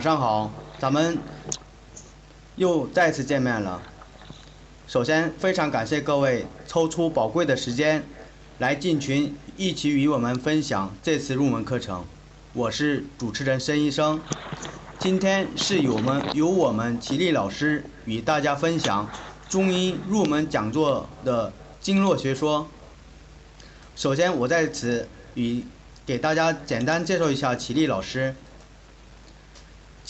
晚上好，咱们又再次见面了。首先，非常感谢各位抽出宝贵的时间来进群，一起与我们分享这次入门课程。我是主持人申医生，今天是由我们由我们齐丽老师与大家分享中医入门讲座的经络学说。首先，我在此与给大家简单介绍一下齐丽老师。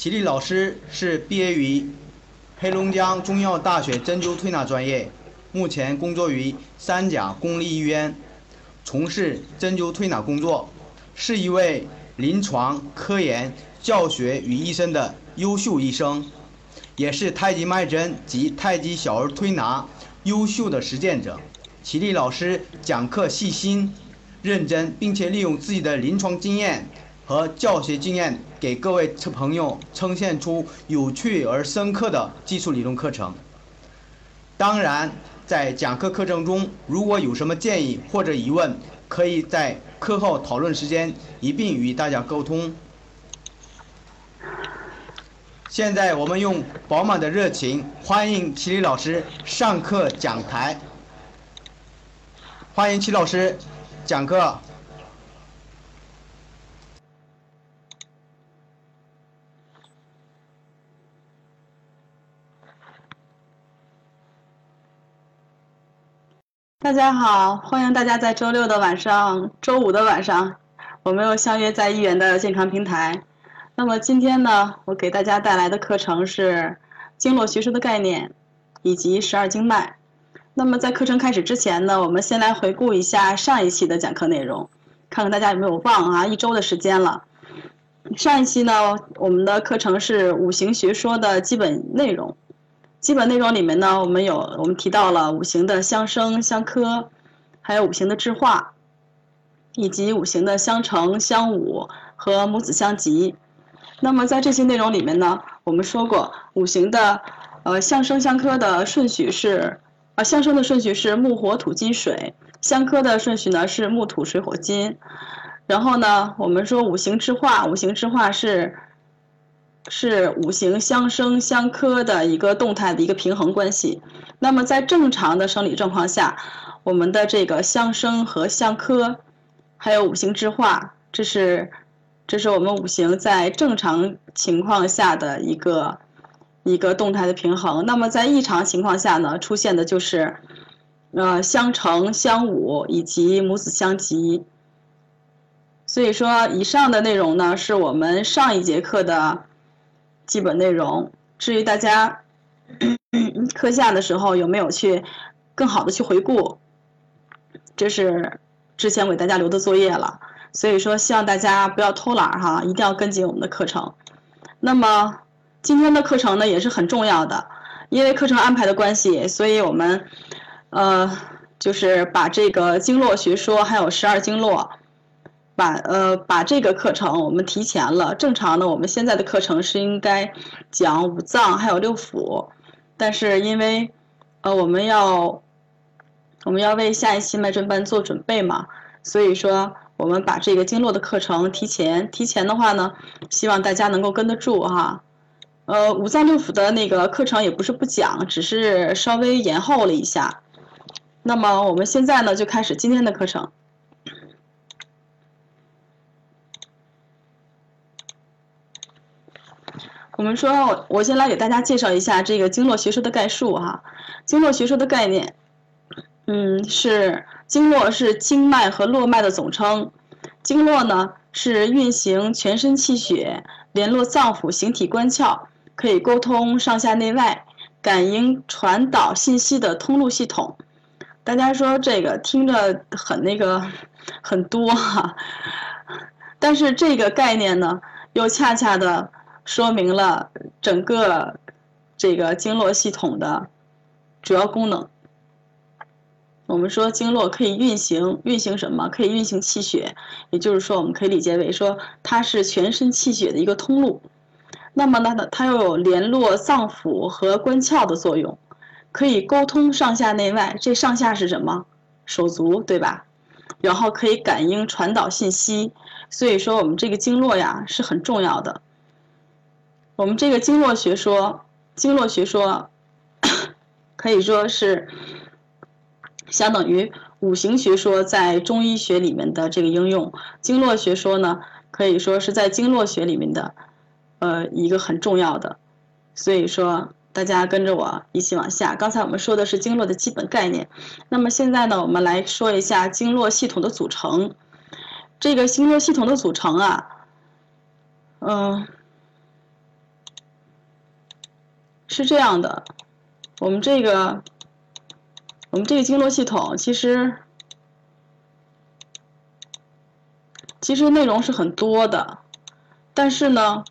齐力老师是毕业于黑龙江中医药大学针灸推拿专业，目前工作于三甲公立医院，从事针灸推拿工作，是一位临床、科研、教学与医生的优秀医生，也是太极脉针及太极小儿推拿优秀的实践者。齐力老师讲课细心、认真，并且利用自己的临床经验。和教学经验，给各位朋友呈现出有趣而深刻的技术理论课程。当然，在讲课课程中，如果有什么建议或者疑问，可以在课后讨论时间一并与大家沟通。现在我们用饱满的热情欢迎齐老师上课讲台。欢迎齐老师讲课。大家好，欢迎大家在周六的晚上、周五的晚上，我们又相约在一元的健康平台。那么今天呢，我给大家带来的课程是经络学说的概念以及十二经脉。那么在课程开始之前呢，我们先来回顾一下上一期的讲课内容，看看大家有没有忘啊？一周的时间了。上一期呢，我们的课程是五行学说的基本内容。基本内容里面呢，我们有我们提到了五行的相生相克，还有五行的制化，以及五行的相乘相侮和母子相及。那么在这些内容里面呢，我们说过五行的呃相生相克的顺序是啊相生的顺序是木火土金水，相克的顺序呢是木土水火金。然后呢，我们说五行制化，五行制化是。是五行相生相克的一个动态的一个平衡关系。那么在正常的生理状况下，我们的这个相生和相克，还有五行之化，这是这是我们五行在正常情况下的一个一个动态的平衡。那么在异常情况下呢，出现的就是呃相乘相侮以及母子相及。所以说，以上的内容呢，是我们上一节课的。基本内容，至于大家 课下的时候有没有去更好的去回顾，这是之前给大家留的作业了。所以说，希望大家不要偷懒哈，一定要跟紧我们的课程。那么今天的课程呢也是很重要的，因为课程安排的关系，所以我们呃就是把这个经络学说还有十二经络。把呃把这个课程我们提前了，正常的我们现在的课程是应该讲五脏还有六腑，但是因为呃我们要我们要为下一期脉诊班做准备嘛，所以说我们把这个经络的课程提前，提前的话呢，希望大家能够跟得住哈。呃五脏六腑的那个课程也不是不讲，只是稍微延后了一下。那么我们现在呢就开始今天的课程。我们说，我先来给大家介绍一下这个经络学说的概述哈。经络学说的概念，嗯，是经络是经脉和络脉的总称。经络呢是运行全身气血、联络脏腑、形体官窍，可以沟通上下内外、感应传导信息的通路系统。大家说这个听着很那个很多哈，但是这个概念呢，又恰恰的。说明了整个这个经络系统的主要功能。我们说经络可以运行，运行什么？可以运行气血，也就是说，我们可以理解为说它是全身气血的一个通路。那么呢，它又有联络脏腑和官窍的作用，可以沟通上下内外。这上下是什么？手足，对吧？然后可以感应传导信息。所以说，我们这个经络呀是很重要的。我们这个经络学说，经络学说 可以说是相等于五行学说在中医学里面的这个应用。经络学说呢，可以说是在经络学里面的呃一个很重要的。所以说，大家跟着我一起往下。刚才我们说的是经络的基本概念，那么现在呢，我们来说一下经络系统的组成。这个经络系统的组成啊，嗯。是这样的，我们这个，我们这个经络系统其实，其实内容是很多的，但是呢，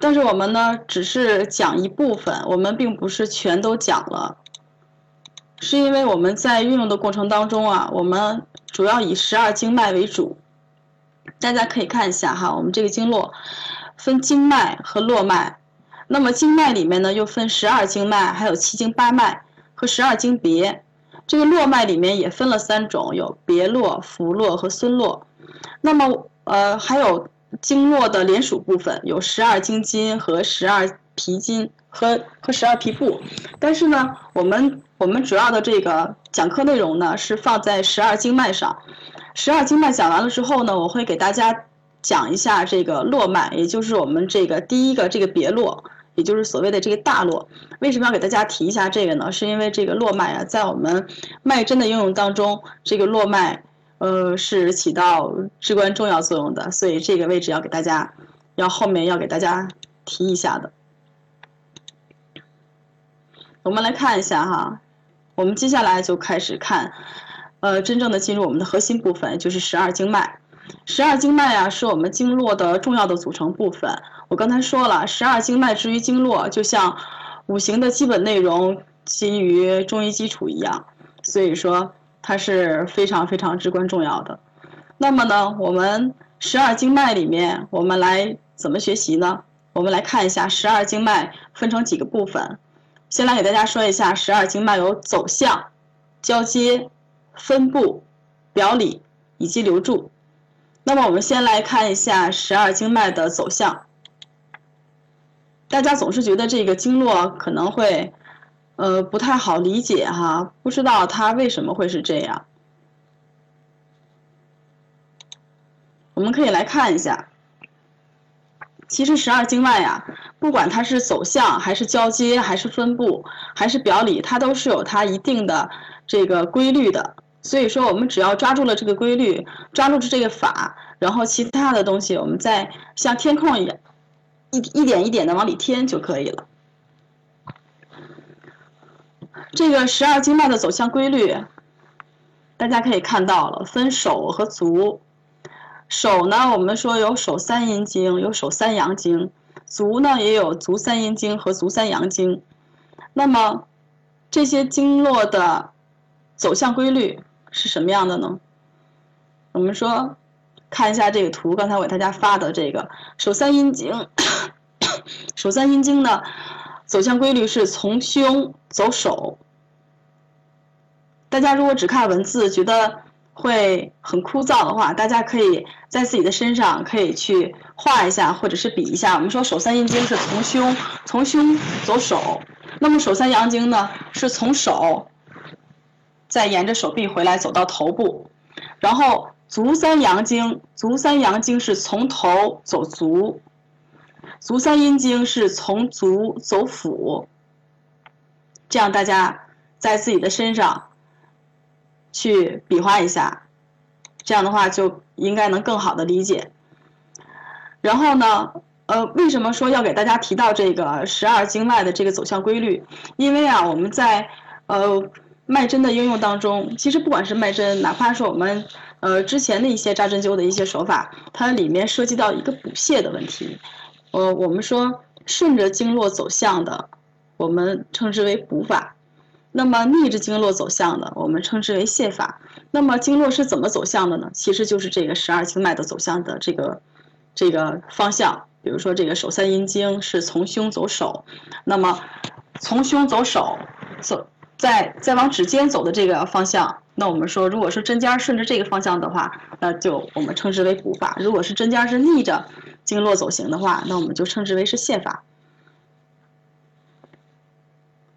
但是我们呢只是讲一部分，我们并不是全都讲了，是因为我们在运用的过程当中啊，我们主要以十二经脉为主。大家可以看一下哈，我们这个经络分经脉和络脉，那么经脉里面呢又分十二经脉，还有七经八脉和十二经别。这个络脉里面也分了三种，有别络、浮络和孙络。那么呃还有经络的连属部分，有十二经筋和十二皮筋和和十二皮部。但是呢，我们我们主要的这个讲课内容呢是放在十二经脉上。十二经脉讲完了之后呢，我会给大家讲一下这个络脉，也就是我们这个第一个这个别络，也就是所谓的这个大络。为什么要给大家提一下这个呢？是因为这个络脉啊，在我们脉针的应用当中，这个络脉呃是起到至关重要作用的，所以这个位置要给大家，要后面要给大家提一下的。我们来看一下哈，我们接下来就开始看。呃，真正的进入我们的核心部分，就是十二经脉。十二经脉啊，是我们经络的重要的组成部分。我刚才说了，十二经脉之于经络，就像五行的基本内容基于中医基础一样，所以说它是非常非常至关重要的。那么呢，我们十二经脉里面，我们来怎么学习呢？我们来看一下十二经脉分成几个部分。先来给大家说一下，十二经脉有走向、交接。分布、表里以及留住。那么我们先来看一下十二经脉的走向。大家总是觉得这个经络可能会，呃，不太好理解哈，不知道它为什么会是这样。我们可以来看一下，其实十二经脉呀，不管它是走向还是交接还是分布还是表里，它都是有它一定的这个规律的。所以说，我们只要抓住了这个规律，抓住这个法，然后其他的东西，我们再像填空一样，一一点一点的往里填就可以了。这个十二经脉的走向规律，大家可以看到了，分手和足。手呢，我们说有手三阴经，有手三阳经；足呢，也有足三阴经和足三阳经。那么这些经络的走向规律。是什么样的呢？我们说，看一下这个图，刚才我给大家发的这个手三阴经，手三阴经呢，走向规律是从胸走手。大家如果只看文字觉得会很枯燥的话，大家可以在自己的身上可以去画一下，或者是比一下。我们说手三阴经是从胸从胸走手，那么手三阳经呢是从手。再沿着手臂回来，走到头部，然后足三阳经，足三阳经是从头走足，足三阴经是从足走腹。这样大家在自己的身上去比划一下，这样的话就应该能更好的理解。然后呢，呃，为什么说要给大家提到这个十二经脉的这个走向规律？因为啊，我们在呃。脉针的应用当中，其实不管是脉针，哪怕是我们呃之前的一些扎针灸的一些手法，它里面涉及到一个补泻的问题。呃，我们说顺着经络走向的，我们称之为补法；那么逆着经络走向的，我们称之为泻法。那么经络是怎么走向的呢？其实就是这个十二经脉的走向的这个这个方向。比如说这个手三阴经是从胸走手，那么从胸走手走。在在往指尖走的这个方向，那我们说，如果是针尖顺着这个方向的话，那就我们称之为补法；如果是针尖是逆着经络走行的话，那我们就称之为是泻法。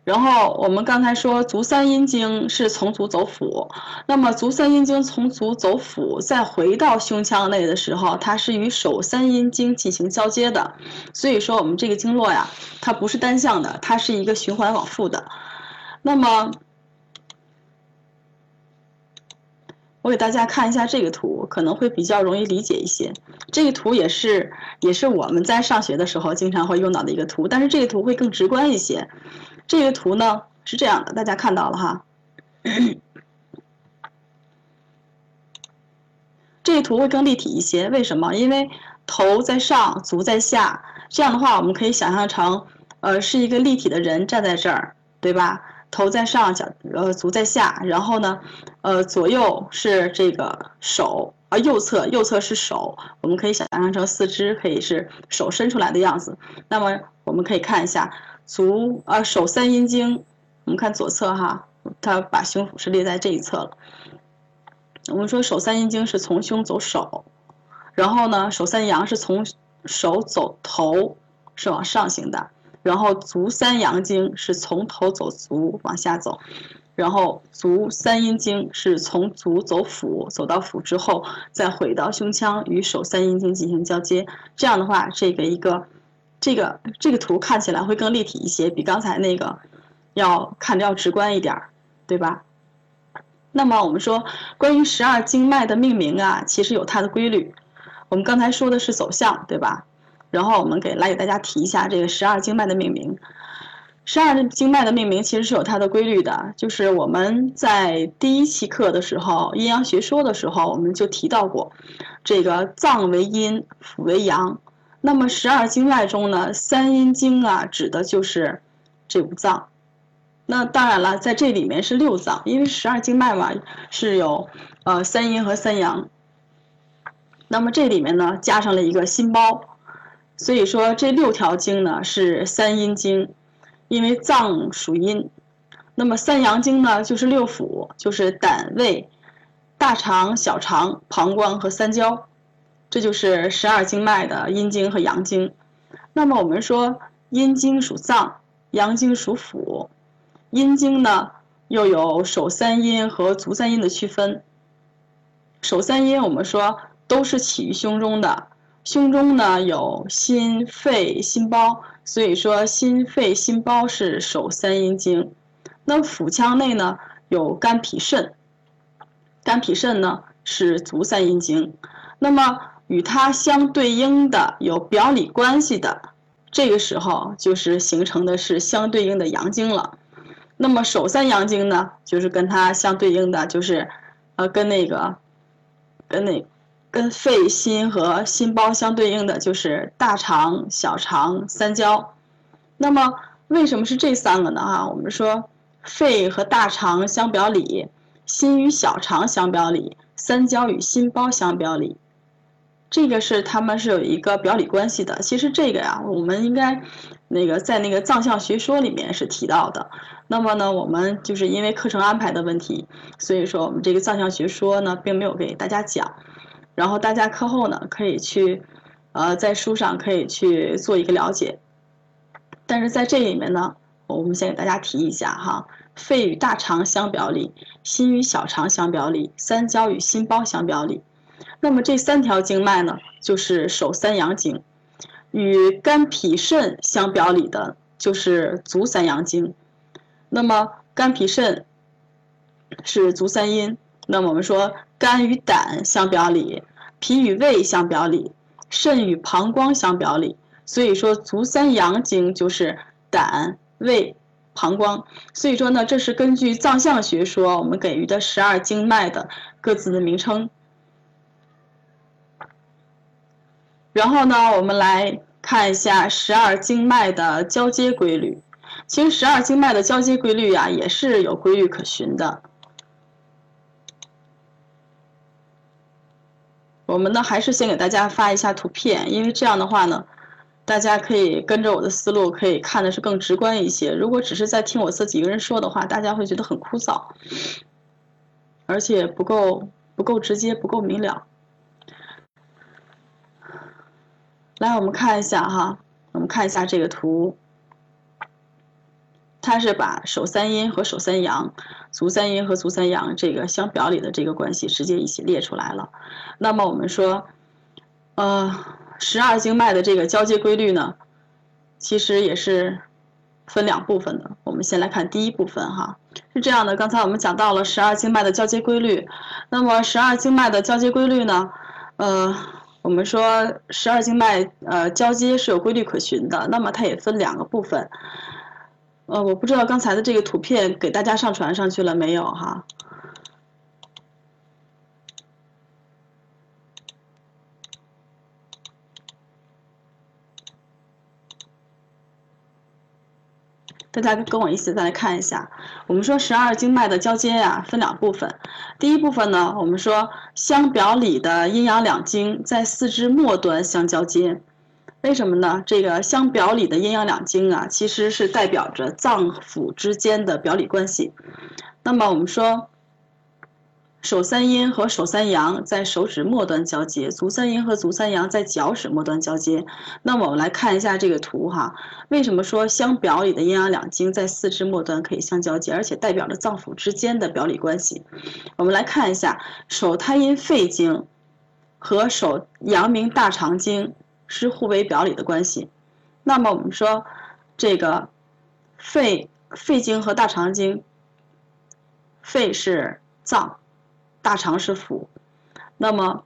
然后我们刚才说足三阴经是从足走腑，那么足三阴经从足走腑，再回到胸腔内的时候，它是与手三阴经进行交接的。所以说我们这个经络呀，它不是单向的，它是一个循环往复的。那么我给大家看一下这个图，可能会比较容易理解一些。这个图也是也是我们在上学的时候经常会用到的一个图，但是这个图会更直观一些。这个图呢是这样的，大家看到了哈。这个图会更立体一些，为什么？因为头在上，足在下，这样的话我们可以想象成，呃，是一个立体的人站在这儿，对吧？头在上，脚呃足在下，然后呢，呃左右是这个手，啊右侧右侧是手，我们可以想象成四肢可以是手伸出来的样子。那么我们可以看一下。足啊，手三阴经，我们看左侧哈，它把胸腹是列在这一侧了。我们说手三阴经是从胸走手，然后呢，手三阳是从手走头，是往上行的。然后足三阳经是从头走足往下走，然后足三阴经是从足走腹，走到腹之后再回到胸腔与手三阴经进行交接。这样的话，这个一个。这个这个图看起来会更立体一些，比刚才那个要看着要直观一点，对吧？那么我们说关于十二经脉的命名啊，其实有它的规律。我们刚才说的是走向，对吧？然后我们给来给大家提一下这个十二经脉的命名。十二经脉的命名其实是有它的规律的，就是我们在第一期课的时候，阴阳学说的时候，我们就提到过，这个脏为阴，腑为阳。那么十二经脉中呢，三阴经啊，指的就是这五脏。那当然了，在这里面是六脏，因为十二经脉嘛是有呃三阴和三阳。那么这里面呢加上了一个心包，所以说这六条经呢是三阴经，因为脏属阴。那么三阳经呢就是六腑，就是胆、胃、大肠、小肠、膀胱和三焦。这就是十二经脉的阴经和阳经。那么我们说，阴经属脏，阳经属腑。阴经呢，又有手三阴和足三阴的区分。手三阴我们说都是起于胸中的，胸中呢有心、肺、心包，所以说心、肺、心包是手三阴经。那腹腔内呢有肝、脾、肾，肝、脾、肾呢是足三阴经。那么与它相对应的有表里关系的，这个时候就是形成的是相对应的阳经了。那么手三阳经呢，就是跟它相对应的就是，呃，跟那个，跟那，跟肺心和心包相对应的就是大肠、小肠、三焦。那么为什么是这三个呢？哈，我们说肺和大肠相表里，心与小肠相表里，三焦与心包相表里。这个是他们是有一个表里关系的。其实这个呀，我们应该那个在那个藏象学说里面是提到的。那么呢，我们就是因为课程安排的问题，所以说我们这个藏象学说呢，并没有给大家讲。然后大家课后呢，可以去呃在书上可以去做一个了解。但是在这里面呢，我们先给大家提一下哈：肺与大肠相表里，心与小肠相表里，三焦与心包相表里。那么这三条经脉呢，就是手三阳经，与肝脾肾相表里的，就是足三阳经。那么肝脾肾是足三阴，那么我们说肝与胆相表里，脾与胃相表里，肾与膀胱相表里。所以说足三阳经就是胆、胃、膀胱。所以说呢，这是根据藏象学说我们给予的十二经脉的各自的名称。然后呢，我们来看一下十二经脉的交接规律。其实十二经脉的交接规律呀，也是有规律可循的。我们呢，还是先给大家发一下图片，因为这样的话呢，大家可以跟着我的思路，可以看的是更直观一些。如果只是在听我自己一个人说的话，大家会觉得很枯燥。而且不够不够直接，不够明了。来，我们看一下哈，我们看一下这个图，它是把手三阴和手三阳、足三阴和足三阳这个相表里的这个关系直接一起列出来了。那么我们说，呃，十二经脉的这个交接规律呢，其实也是分两部分的。我们先来看第一部分哈，是这样的，刚才我们讲到了十二经脉的交接规律，那么十二经脉的交接规律呢，呃。我们说十二经脉呃交接是有规律可循的，那么它也分两个部分。呃，我不知道刚才的这个图片给大家上传上去了没有哈？大家跟我一起再来看一下，我们说十二经脉的交接呀，分两部分。第一部分呢，我们说相表里的阴阳两经在四肢末端相交接，为什么呢？这个相表里的阴阳两经啊，其实是代表着脏腑之间的表里关系。那么我们说。手三阴和手三阳在手指末端交接，足三阴和足三阳在脚趾末端交接。那么我们来看一下这个图哈，为什么说相表里的阴阳两经在四肢末端可以相交接，而且代表着脏腑之间的表里关系？我们来看一下手太阴肺经和手阳明大肠经是互为表里的关系。那么我们说这个肺肺经和大肠经，肺是脏。大肠是腑，那么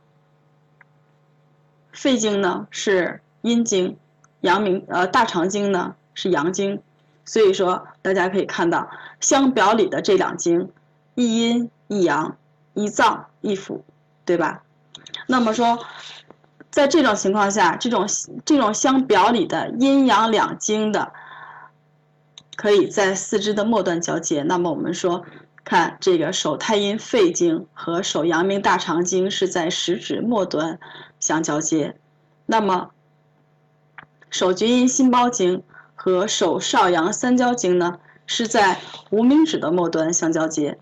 肺经呢是阴经，阳明呃大肠经呢是阳经，所以说大家可以看到相表里的这两经，一阴一阳，一脏一腑，对吧？那么说，在这种情况下，这种这种相表里的阴阳两经的，可以在四肢的末端交接。那么我们说。看这个手太阴肺经和手阳明大肠经是在食指末端相交接，那么手厥阴心包经和手少阳三焦经呢是在无名指的末端相交接，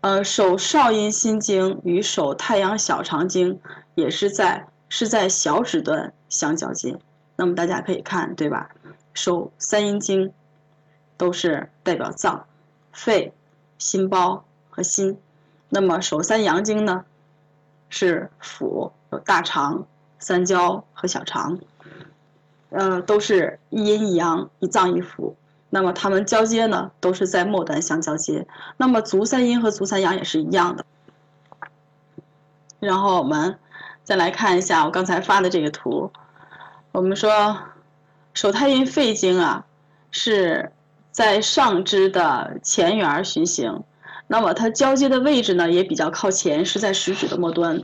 呃，手少阴心经与手太阳小肠经也是在是在小指端相交接，那么大家可以看对吧？手三阴经都是代表脏、肺。心包和心，那么手三阳经呢，是腑，有大肠、三焦和小肠，呃，都是一阴一阳，一脏一腑。那么它们交接呢，都是在末端相交接。那么足三阴和足三阳也是一样的。然后我们再来看一下我刚才发的这个图，我们说手太阴肺经啊，是。在上肢的前缘循行，那么它交接的位置呢也比较靠前，是在食指的末端。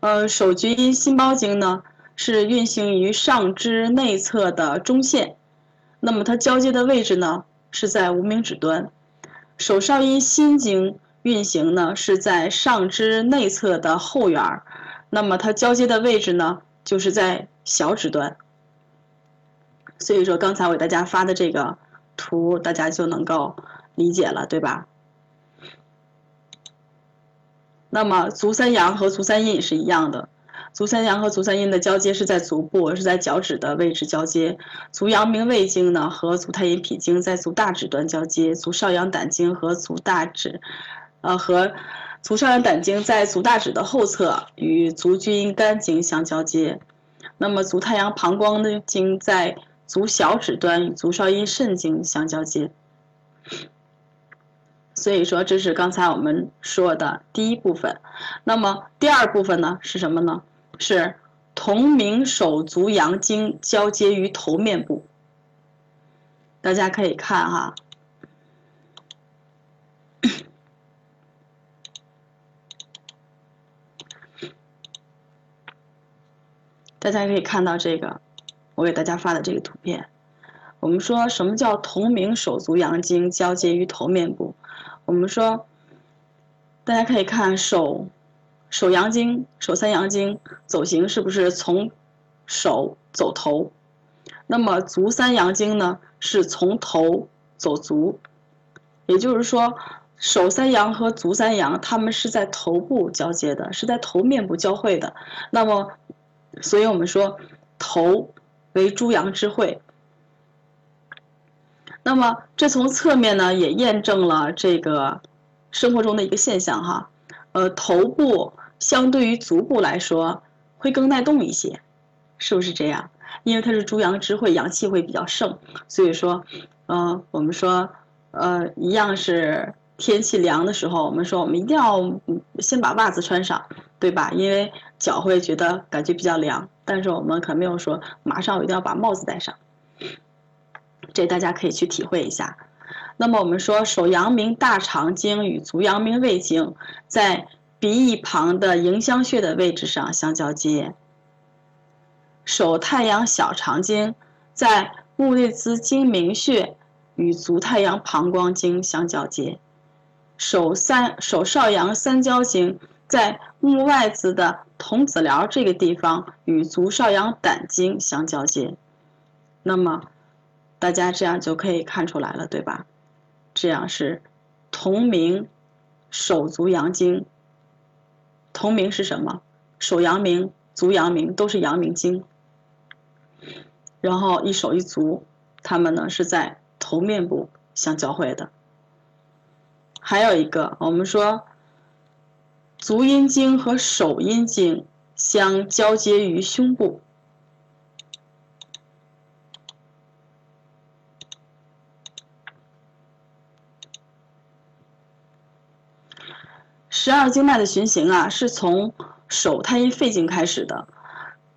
呃，手厥阴心包经呢是运行于上肢内侧的中线，那么它交接的位置呢是在无名指端。手少阴心经运行呢是在上肢内侧的后缘儿，那么它交接的位置呢就是在小指端。所以说刚才我给大家发的这个。图大家就能够理解了，对吧？那么足三阳和足三阴也是一样的，足三阳和足三阴的交接是在足部，是在脚趾的位置交接。足阳明胃经呢和足太阴脾经在足大指端交接，足少阳胆经和足大指，呃和足少阳胆经在足大趾的后侧与足厥阴肝经相交接。那么足太阳膀胱的经在。足小指端与足少阴肾经相交接，所以说这是刚才我们说的第一部分。那么第二部分呢是什么呢？是同名手足阳经交接于头面部。大家可以看哈，大家可以看到这个。我给大家发的这个图片，我们说什么叫同名手足阳经交接于头面部？我们说，大家可以看手手阳经、手三阳经走形是不是从手走头？那么足三阳经呢，是从头走足。也就是说，手三阳和足三阳，它们是在头部交接的，是在头面部交汇的。那么，所以我们说头为诸阳之会。那么，这从侧面呢也验证了这个生活中的一个现象哈。呃，头部相对于足部来说会更耐冻一些，是不是这样？因为它是诸阳之会，阳气会比较盛，所以说，呃，我们说，呃，一样是。天气凉的时候，我们说我们一定要先把袜子穿上，对吧？因为脚会觉得感觉比较凉。但是我们可没有说马上我一定要把帽子戴上，这大家可以去体会一下。那么我们说手阳明大肠经与足阳明胃经在鼻翼旁的迎香穴的位置上相交接，手太阳小肠经在目内眦睛明穴与足太阳膀胱经相交接。手三手少阳三焦经在目外眦的童子髎这个地方与足少阳胆经相交接，那么大家这样就可以看出来了，对吧？这样是同名手足阳经，同名是什么？手阳明、足阳明都是阳明经，然后一手一足，它们呢是在头面部相交汇的。还有一个，我们说足阴经和手阴经相交接于胸部。十二经脉的循行啊，是从手太阴肺经开始的。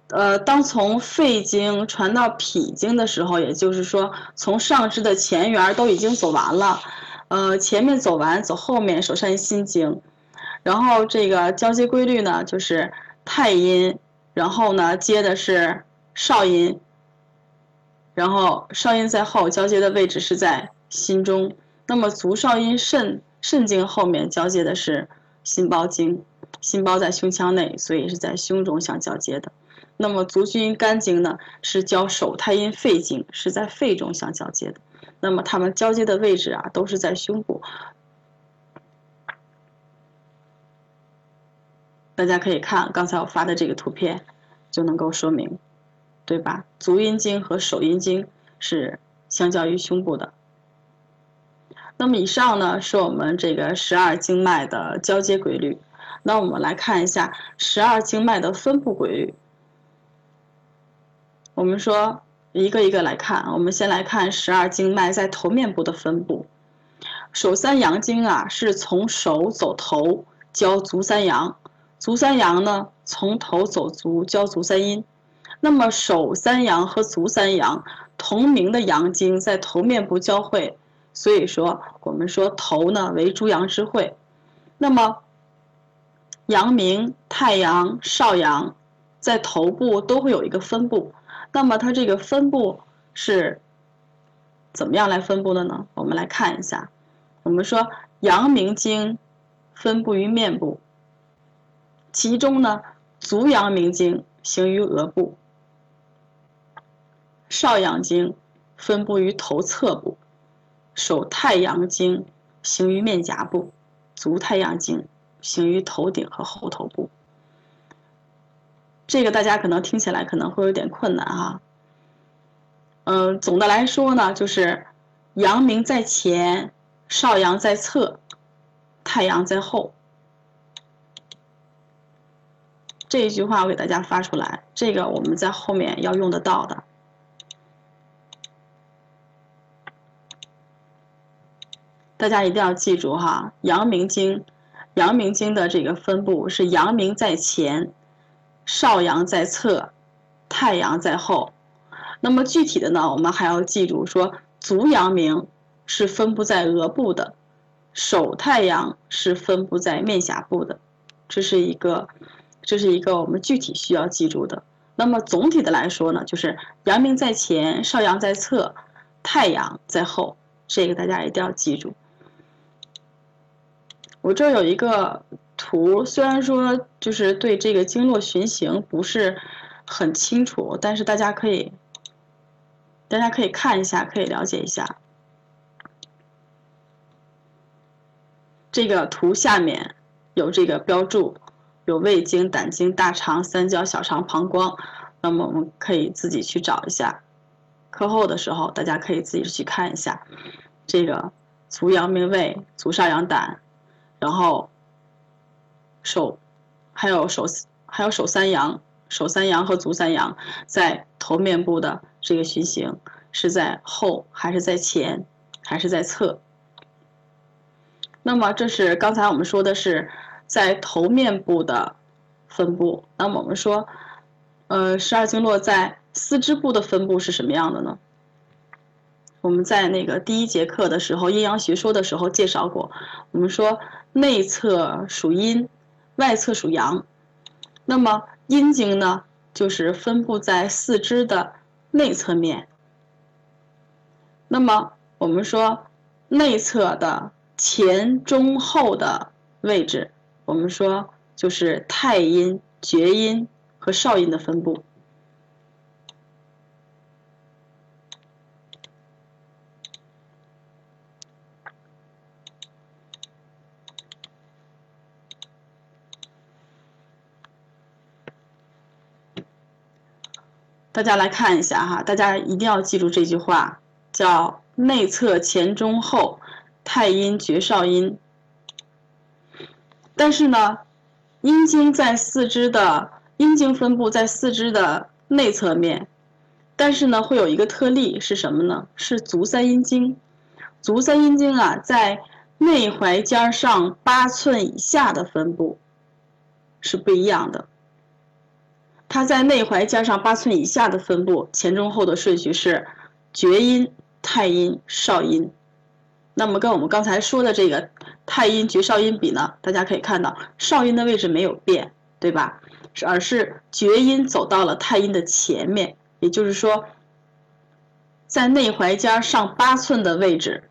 呃，当从肺经传到脾经的时候，也就是说，从上肢的前缘都已经走完了。呃，前面走完，走后面，手上心经，然后这个交接规律呢，就是太阴，然后呢接的是少阴，然后少阴在后，交接的位置是在心中。那么足少阴肾肾经后面交接的是心包经，心包在胸腔内，所以是在胸中相交接的。那么足厥阴肝经呢，是交手太阴肺经，是在肺中相交接的。那么它们交接的位置啊，都是在胸部。大家可以看刚才我发的这个图片，就能够说明，对吧？足阴经和手阴经是相交于胸部的。那么以上呢，是我们这个十二经脉的交接规律。那我们来看一下十二经脉的分布规律。我们说。一个一个来看，我们先来看十二经脉在头面部的分布。手三阳经啊，是从手走头交足三阳；足三阳呢，从头走足交足三阴。那么手三阳和足三阳同名的阳经在头面部交汇，所以说我们说头呢为诸阳之会。那么阳明、太阳、少阳在头部都会有一个分布。那么它这个分布是怎么样来分布的呢？我们来看一下。我们说阳明经分布于面部，其中呢足阳明经行于额部，少阳经分布于头侧部，手太阳经行于面颊部，足太阳经行于头顶和后头部。这个大家可能听起来可能会有点困难哈。嗯，总的来说呢，就是阳明在前，少阳在侧，太阳在后。这一句话我给大家发出来，这个我们在后面要用得到的，大家一定要记住哈。阳明经，阳明经的这个分布是阳明在前。少阳在侧，太阳在后。那么具体的呢，我们还要记住说，足阳明是分布在额部的，手太阳是分布在面颊部的。这是一个，这是一个我们具体需要记住的。那么总体的来说呢，就是阳明在前，少阳在侧，太阳在后。这个大家一定要记住。我这有一个。图虽然说就是对这个经络循行不是很清楚，但是大家可以，大家可以看一下，可以了解一下。这个图下面有这个标注，有胃经、胆经、大肠、三焦、小肠、膀胱，那么我们可以自己去找一下。课后的时候，大家可以自己去看一下，这个足阳明胃、足少阳胆，然后手还有手还有手三阳、手三阳和足三阳在头面部的这个循行是在后还是在前还是在侧？那么这是刚才我们说的是在头面部的分布。那么我们说，呃，十二经络在四肢部的分布是什么样的呢？我们在那个第一节课的时候，阴阳学说的时候介绍过。我们说内侧属阴，外侧属阳。那么阴经呢，就是分布在四肢的内侧面。那么我们说内侧的前中后的位置，我们说就是太阴、厥阴和少阴的分布。大家来看一下哈，大家一定要记住这句话，叫内侧前中后，太阴厥少阴。但是呢，阴经在四肢的阴经分布在四肢的内侧面，但是呢，会有一个特例是什么呢？是足三阴经。足三阴经啊，在内踝尖上八寸以下的分布是不一样的。它在内踝尖上八寸以下的分布，前中后的顺序是厥阴、太阴、少阴。那么跟我们刚才说的这个太阴厥少阴比呢，大家可以看到少阴的位置没有变，对吧？而是厥阴走到了太阴的前面，也就是说，在内踝尖上八寸的位置，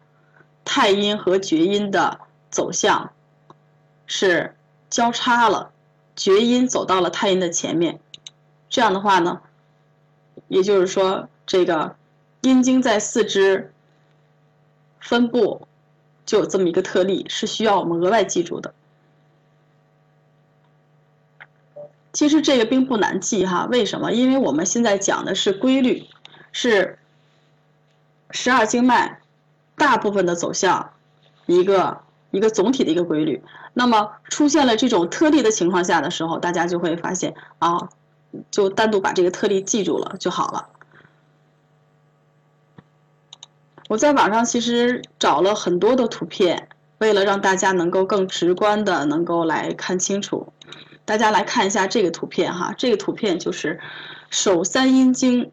太阴和厥阴的走向是交叉了，厥阴走到了太阴的前面。这样的话呢，也就是说，这个阴经在四肢分布就有这么一个特例，是需要我们额外记住的。其实这个并不难记哈，为什么？因为我们现在讲的是规律，是十二经脉大部分的走向，一个一个总体的一个规律。那么出现了这种特例的情况下的时候，大家就会发现啊。就单独把这个特例记住了就好了。我在网上其实找了很多的图片，为了让大家能够更直观的能够来看清楚，大家来看一下这个图片哈。这个图片就是手三阴经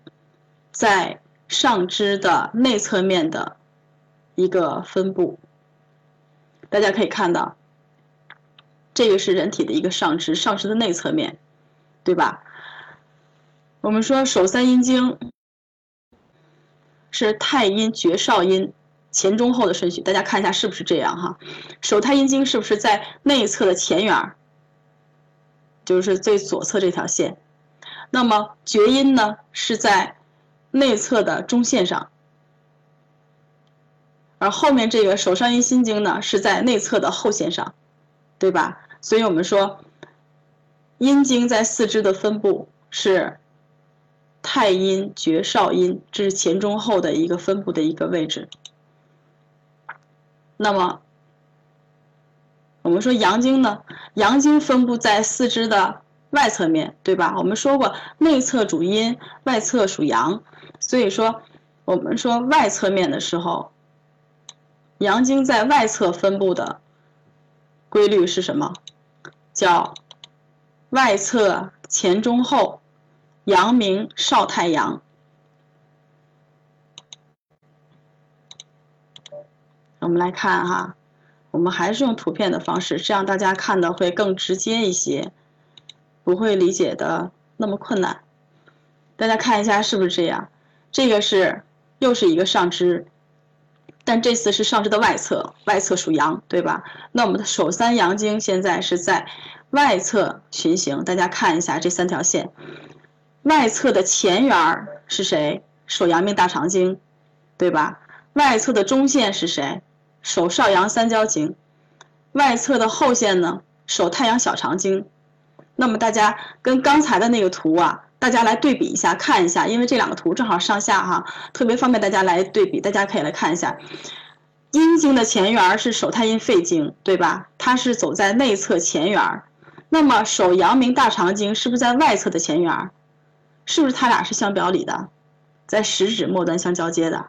在上肢的内侧面的一个分布。大家可以看到，这个是人体的一个上肢，上肢的内侧面，对吧？我们说手三阴经是太阴厥少阴前中后的顺序，大家看一下是不是这样哈？手太阴经是不是在内侧的前缘就是最左侧这条线。那么厥阴呢是在内侧的中线上，而后面这个手上阴心经呢是在内侧的后线上，对吧？所以我们说阴经在四肢的分布是。太阴、厥少阴，这是前中后的一个分布的一个位置。那么，我们说阳经呢？阳经分布在四肢的外侧面对吧？我们说过，内侧主阴，外侧属阳。所以说，我们说外侧面的时候，阳经在外侧分布的规律是什么？叫外侧前中后。阳明少太阳，我们来看哈，我们还是用图片的方式，这样大家看的会更直接一些，不会理解的那么困难。大家看一下是不是这样？这个是又是一个上肢，但这次是上肢的外侧，外侧属阳，对吧？那我们的手三阳经现在是在外侧循行，大家看一下这三条线。外侧的前缘是谁？手阳明大肠经，对吧？外侧的中线是谁？手少阳三焦经。外侧的后线呢，手太阳小肠经。那么大家跟刚才的那个图啊，大家来对比一下，看一下，因为这两个图正好上下哈，特别方便大家来对比。大家可以来看一下，阴经的前缘是手太阴肺经，对吧？它是走在内侧前缘。那么手阳明大肠经是不是在外侧的前缘？是不是它俩是相表里的，在食指末端相交接的，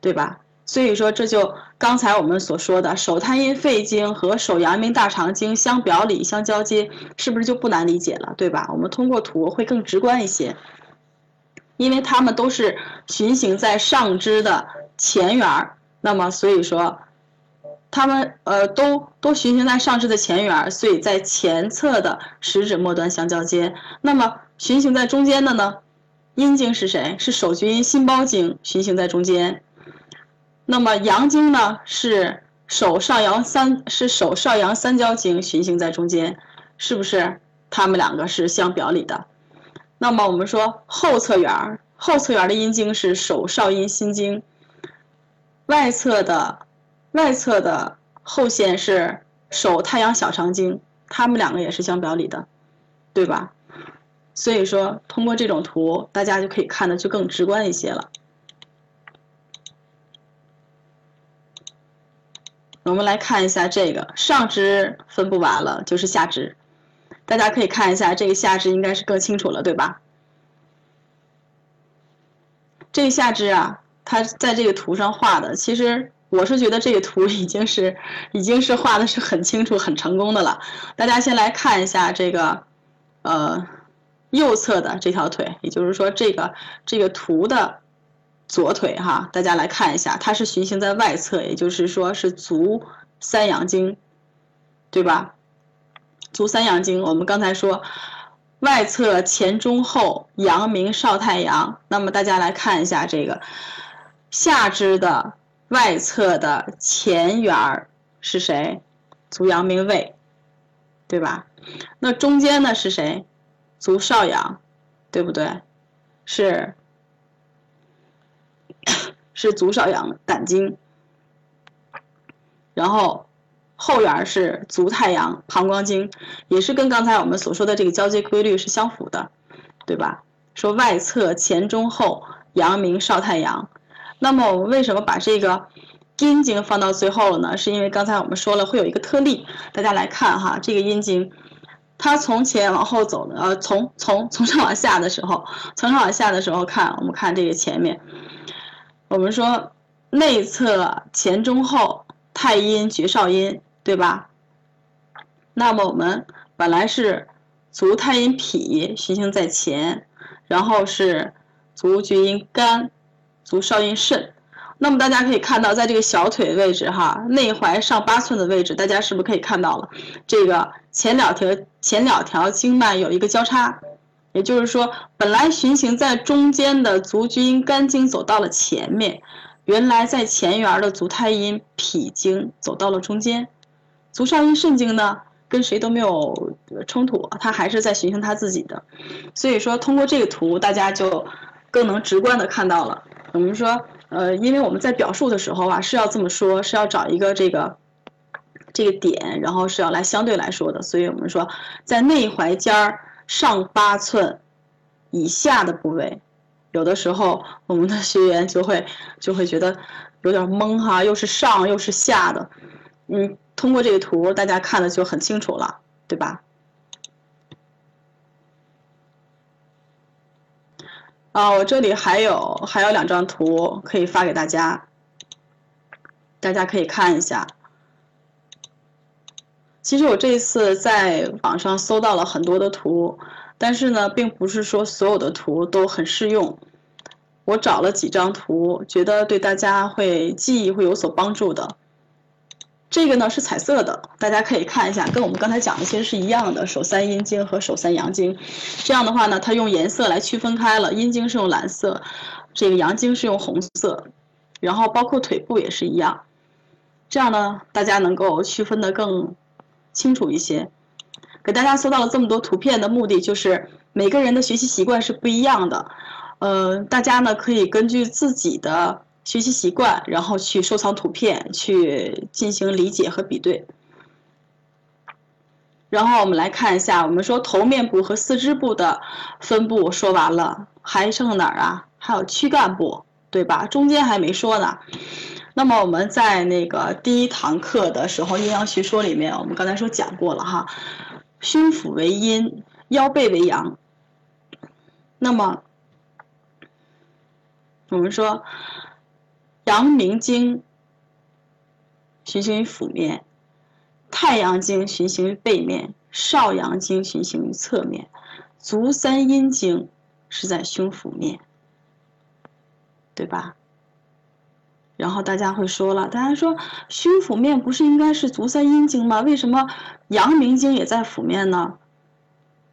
对吧？所以说，这就刚才我们所说的手太阴肺经和手阳明大肠经相表里、相交接，是不是就不难理解了，对吧？我们通过图会更直观一些，因为它们都是循行在上肢的前缘儿，那么所以说，它们呃都都循行在上肢的前缘儿，所以在前侧的食指末端相交接。那么循行在中间的呢，阴经是谁？是手厥阴心包经循行在中间。那么阳经呢是手少阳三是手少阳三焦经循行在中间，是不是？它们两个是相表里的。那么我们说后侧缘后侧缘的阴经是手少阴心经，外侧的外侧的后线是手太阳小肠经，它们两个也是相表里的，对吧？所以说通过这种图，大家就可以看的就更直观一些了。我们来看一下这个上肢分布完了，就是下肢。大家可以看一下这个下肢，应该是更清楚了，对吧？这个下肢啊，它在这个图上画的，其实我是觉得这个图已经是已经是画的是很清楚、很成功的了。大家先来看一下这个，呃，右侧的这条腿，也就是说这个这个图的。左腿哈，大家来看一下，它是循行在外侧，也就是说是足三阳经，对吧？足三阳经，我们刚才说外侧前中后阳明少太阳，那么大家来看一下这个下肢的外侧的前缘是谁？足阳明胃，对吧？那中间呢是谁？足少阳，对不对？是。是足少阳胆经，然后后缘是足太阳膀胱经，也是跟刚才我们所说的这个交接规律是相符的，对吧？说外侧前中后阳明少太阳，那么我们为什么把这个阴经放到最后了呢？是因为刚才我们说了会有一个特例，大家来看哈，这个阴经，它从前往后走的，呃，从从从上往下的时候，从上往下的时候看，我们看这个前面。我们说内侧前中后太阴厥少阴，对吧？那么我们本来是足太阴脾循行在前，然后是足厥阴肝、足少阴肾。那么大家可以看到，在这个小腿位置哈，内踝上八寸的位置，大家是不是可以看到了？这个前两条前两条经脉有一个交叉。也就是说，本来循行在中间的足厥阴肝经走到了前面，原来在前缘的足太阴脾经走到了中间，足少阴肾经呢跟谁都没有冲突，它还是在循行它自己的。所以说，通过这个图，大家就更能直观的看到了。我们说，呃，因为我们在表述的时候啊，是要这么说，是要找一个这个这个点，然后是要来相对来说的。所以我们说，在内踝尖儿。上八寸以下的部位，有的时候我们的学员就会就会觉得有点懵哈，又是上又是下的，嗯，通过这个图大家看的就很清楚了，对吧？啊，我这里还有还有两张图可以发给大家，大家可以看一下。其实我这一次在网上搜到了很多的图，但是呢，并不是说所有的图都很适用。我找了几张图，觉得对大家会记忆会有所帮助的。这个呢是彩色的，大家可以看一下，跟我们刚才讲的其实是一样的。手三阴经和手三阳经，这样的话呢，它用颜色来区分开了，阴经是用蓝色，这个阳经是用红色，然后包括腿部也是一样。这样呢，大家能够区分的更。清楚一些，给大家搜到了这么多图片的目的就是每个人的学习习惯是不一样的，呃，大家呢可以根据自己的学习习惯，然后去收藏图片，去进行理解和比对。然后我们来看一下，我们说头面部和四肢部的分布说完了，还剩哪儿啊？还有躯干部，对吧？中间还没说呢。那么我们在那个第一堂课的时候，阴阳学说里面，我们刚才说讲过了哈，胸腹为阴，腰背为阳。那么我们说阳明经循行于腹面。太阳经循行于背面，少阳经循行于侧面，足三阴经是在胸腹面，对吧？然后大家会说了，大家说胸腹面不是应该是足三阴经吗？为什么阳明经也在腹面呢？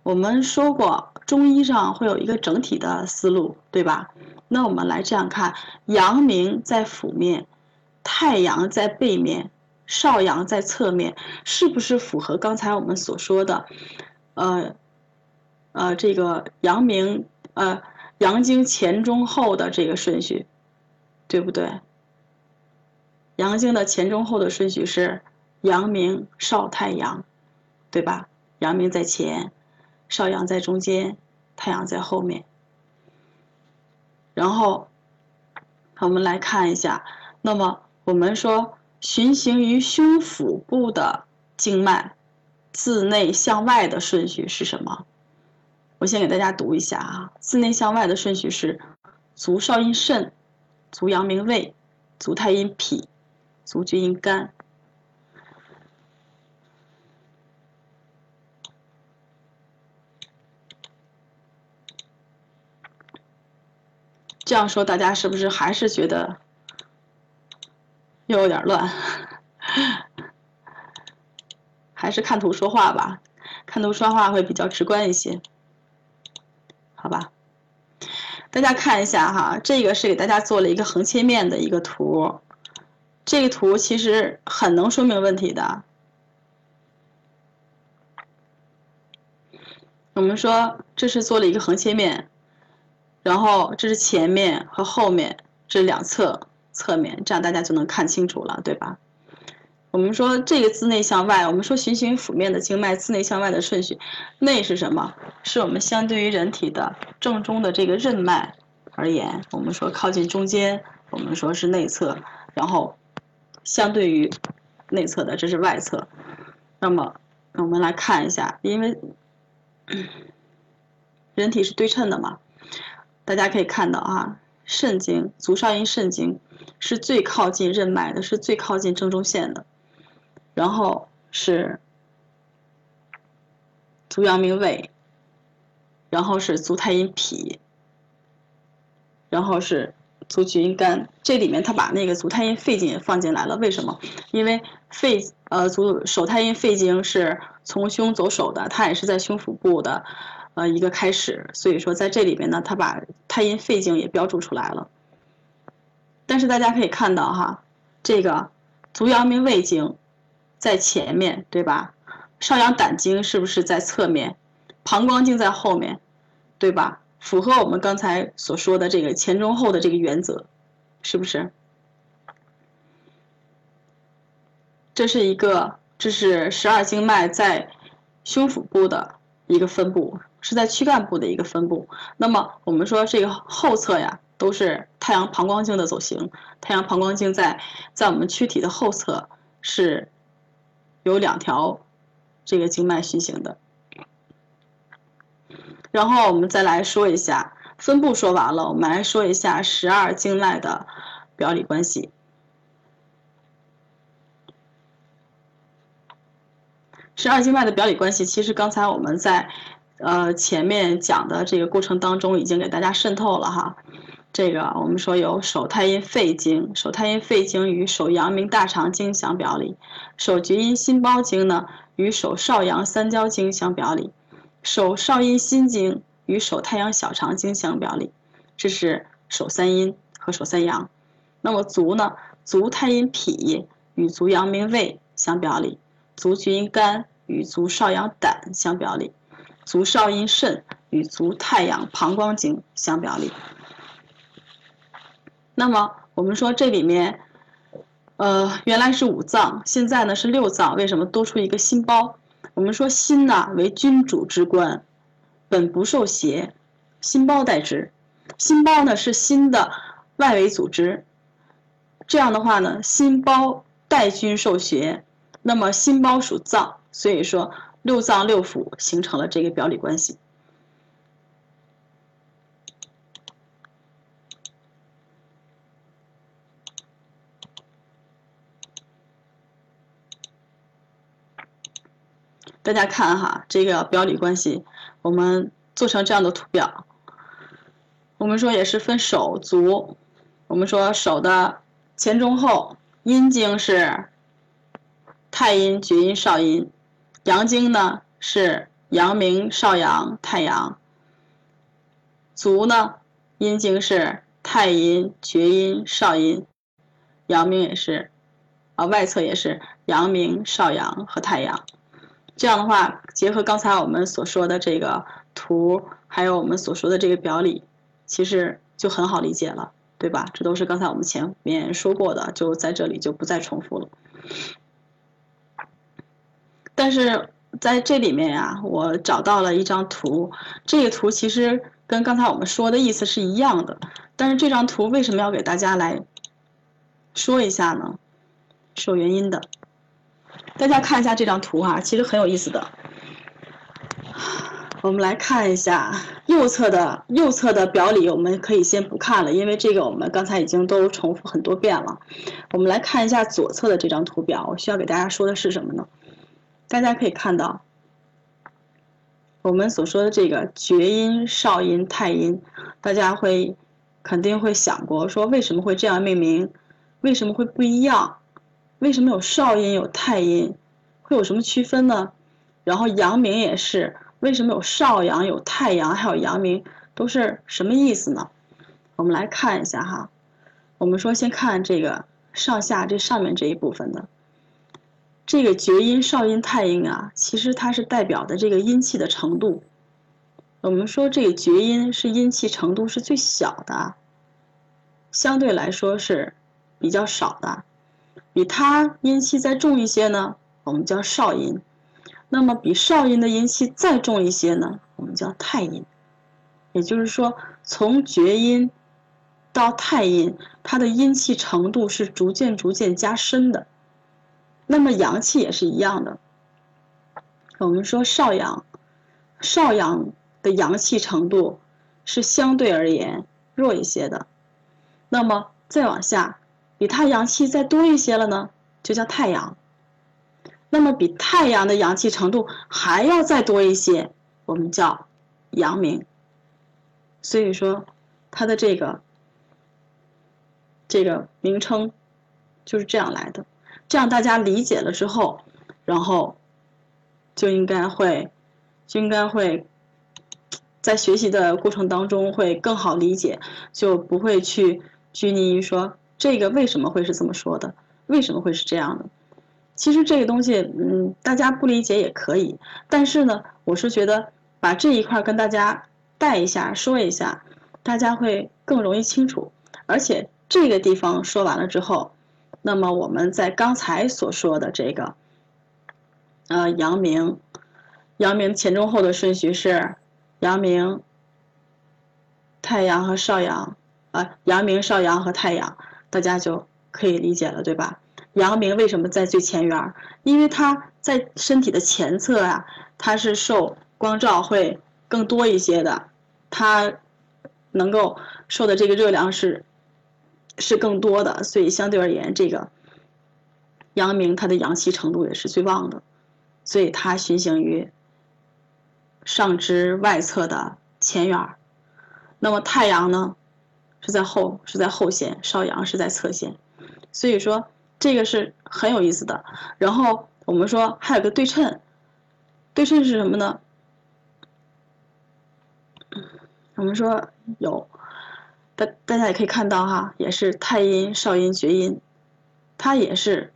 我们说过，中医上会有一个整体的思路，对吧？那我们来这样看，阳明在腹面，太阳在背面。少阳在侧面，是不是符合刚才我们所说的，呃，呃，这个阳明呃阳经前中后的这个顺序，对不对？阳经的前中后的顺序是阳明少太阳，对吧？阳明在前，少阳在中间，太阳在后面。然后我们来看一下，那么我们说。循行于胸腹部的经脉，自内向外的顺序是什么？我先给大家读一下啊，自内向外的顺序是：足少阴肾，足阳明胃，足太阴脾，足厥阴肝。这样说，大家是不是还是觉得？又有点乱，还是看图说话吧，看图说话会比较直观一些，好吧？大家看一下哈，这个是给大家做了一个横切面的一个图，这个图其实很能说明问题的。我们说这是做了一个横切面，然后这是前面和后面这两侧。侧面，这样大家就能看清楚了，对吧？我们说这个自内向外，我们说循行腹面的经脉，自内向外的顺序，内是什么？是我们相对于人体的正中的这个任脉而言，我们说靠近中间，我们说是内侧，然后相对于内侧的这是外侧。那么我们来看一下，因为 人体是对称的嘛，大家可以看到啊，肾经，足少阴肾经。是最靠近任脉的，是最靠近正中线的，然后是足阳明胃，然后是足太阴脾，然后是足厥阴肝。这里面他把那个足太阴肺经也放进来了，为什么？因为肺呃足手太阴肺经是从胸走手的，它也是在胸腹部的呃一个开始，所以说在这里边呢，他把太阴肺经也标注出来了。但是大家可以看到哈，这个足阳明胃经在前面，对吧？少阳胆经是不是在侧面？膀胱经在后面，对吧？符合我们刚才所说的这个前中后的这个原则，是不是？这是一个，这是十二经脉在胸腹部的一个分布，是在躯干部的一个分布。那么我们说这个后侧呀。都是太阳膀胱经的走形，太阳膀胱经在在我们躯体的后侧是有两条这个经脉循行的。然后我们再来说一下分布，说完了，我们来说一下十二经脉的表里关系。十二经脉的表里关系，其实刚才我们在呃前面讲的这个过程当中已经给大家渗透了哈。这个我们说有手太阴肺经，手太阴肺经与手阳明大肠经相表里，手厥阴心包经呢与手少阳三焦经相表里，手少阴心经与手太阳小肠经相表里，这是手三阴和手三阳。那么足呢，足太阴脾与足阳明胃相表里，足厥阴肝与足少阳胆相表里，足少阴肾与足太阳膀胱经相表里。那么我们说这里面，呃，原来是五脏，现在呢是六脏，为什么多出一个心包？我们说心呢为君主之官，本不受邪，心包代之。心包呢是心的外围组织，这样的话呢，心包代君受邪，那么心包属脏，所以说六脏六腑形成了这个表里关系。大家看哈，这个表里关系，我们做成这样的图表。我们说也是分手足，我们说手的前中后阴经是太阴、厥阴、少阴，阳经呢是阳明、少阳、太阳。足呢阴经是太阴、厥阴、少阴，阳明也是啊，外侧也是阳明、少阳和太阳。这样的话，结合刚才我们所说的这个图，还有我们所说的这个表里，其实就很好理解了，对吧？这都是刚才我们前面说过的，就在这里就不再重复了。但是在这里面呀，我找到了一张图，这个图其实跟刚才我们说的意思是一样的，但是这张图为什么要给大家来说一下呢？是有原因的。大家看一下这张图哈，其实很有意思的。我们来看一下右侧的右侧的表里，我们可以先不看了，因为这个我们刚才已经都重复很多遍了。我们来看一下左侧的这张图表，我需要给大家说的是什么呢？大家可以看到，我们所说的这个厥阴、少阴、太阴，大家会肯定会想过，说为什么会这样命名？为什么会不一样？为什么有少阴有太阴，会有什么区分呢？然后阳明也是，为什么有少阳有太阳还有阳明，都是什么意思呢？我们来看一下哈，我们说先看这个上下这上面这一部分的，这个厥阴、少阴、太阴啊，其实它是代表的这个阴气的程度。我们说这个厥阴是阴气程度是最小的，相对来说是比较少的。比它阴气再重一些呢，我们叫少阴；那么比少阴的阴气再重一些呢，我们叫太阴。也就是说，从厥阴到太阴，它的阴气程度是逐渐逐渐加深的。那么阳气也是一样的。我们说少阳，少阳的阳气程度是相对而言弱一些的。那么再往下。比它阳气再多一些了呢，就叫太阳。那么比太阳的阳气程度还要再多一些，我们叫阳明。所以说，它的这个这个名称就是这样来的。这样大家理解了之后，然后就应该会就应该会在学习的过程当中会更好理解，就不会去拘泥于说。这个为什么会是这么说的？为什么会是这样的？其实这个东西，嗯，大家不理解也可以。但是呢，我是觉得把这一块跟大家带一下，说一下，大家会更容易清楚。而且这个地方说完了之后，那么我们在刚才所说的这个，呃，阳明，阳明前中后的顺序是阳明、太阳和少阳，呃，阳明、少阳和太阳。大家就可以理解了，对吧？阳明为什么在最前缘？因为它在身体的前侧啊，它是受光照会更多一些的，它能够受的这个热量是是更多的，所以相对而言，这个阳明它的阳气程度也是最旺的，所以它循行于上肢外侧的前缘。那么太阳呢？是在后，是在后线；少阳是在侧线，所以说这个是很有意思的。然后我们说还有个对称，对称是什么呢？我们说有，大大家也可以看到哈，也是太阴、少阴、厥阴，它也是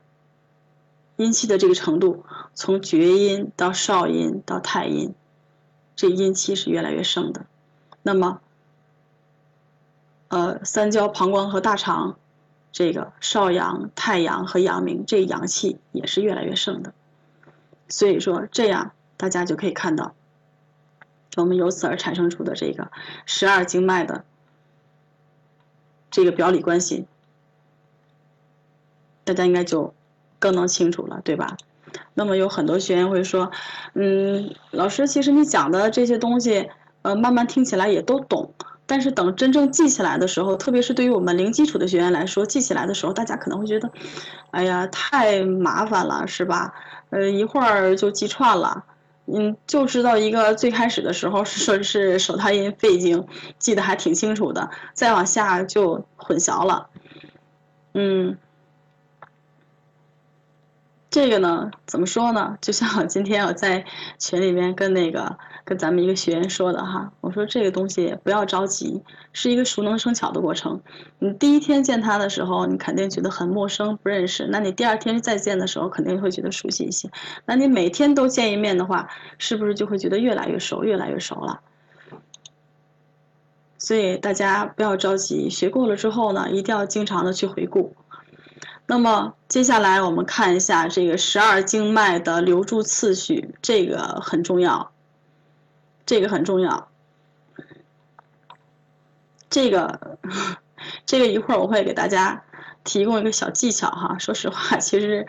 阴气的这个程度，从厥阴到少阴到太阴，这阴气是越来越盛的。那么。呃，三焦、膀胱和大肠，这个少阳、太阳和阳明，这阳气也是越来越盛的。所以说这样大家就可以看到，我们由此而产生出的这个十二经脉的这个表里关系，大家应该就更能清楚了，对吧？那么有很多学员会说，嗯，老师，其实你讲的这些东西，呃，慢慢听起来也都懂。但是等真正记起来的时候，特别是对于我们零基础的学员来说，记起来的时候，大家可能会觉得，哎呀，太麻烦了，是吧？呃，一会儿就记串了，嗯，就知道一个最开始的时候是说是手太阴肺经，记得还挺清楚的，再往下就混淆了，嗯。这个呢，怎么说呢？就像今天我在群里面跟那个跟咱们一个学员说的哈，我说这个东西不要着急，是一个熟能生巧的过程。你第一天见他的时候，你肯定觉得很陌生不认识，那你第二天再见的时候，肯定会觉得熟悉一些。那你每天都见一面的话，是不是就会觉得越来越熟，越来越熟了？所以大家不要着急，学过了之后呢，一定要经常的去回顾。那么接下来我们看一下这个十二经脉的流注次序，这个很重要，这个很重要，这个这个一会儿我会给大家提供一个小技巧哈。说实话，其实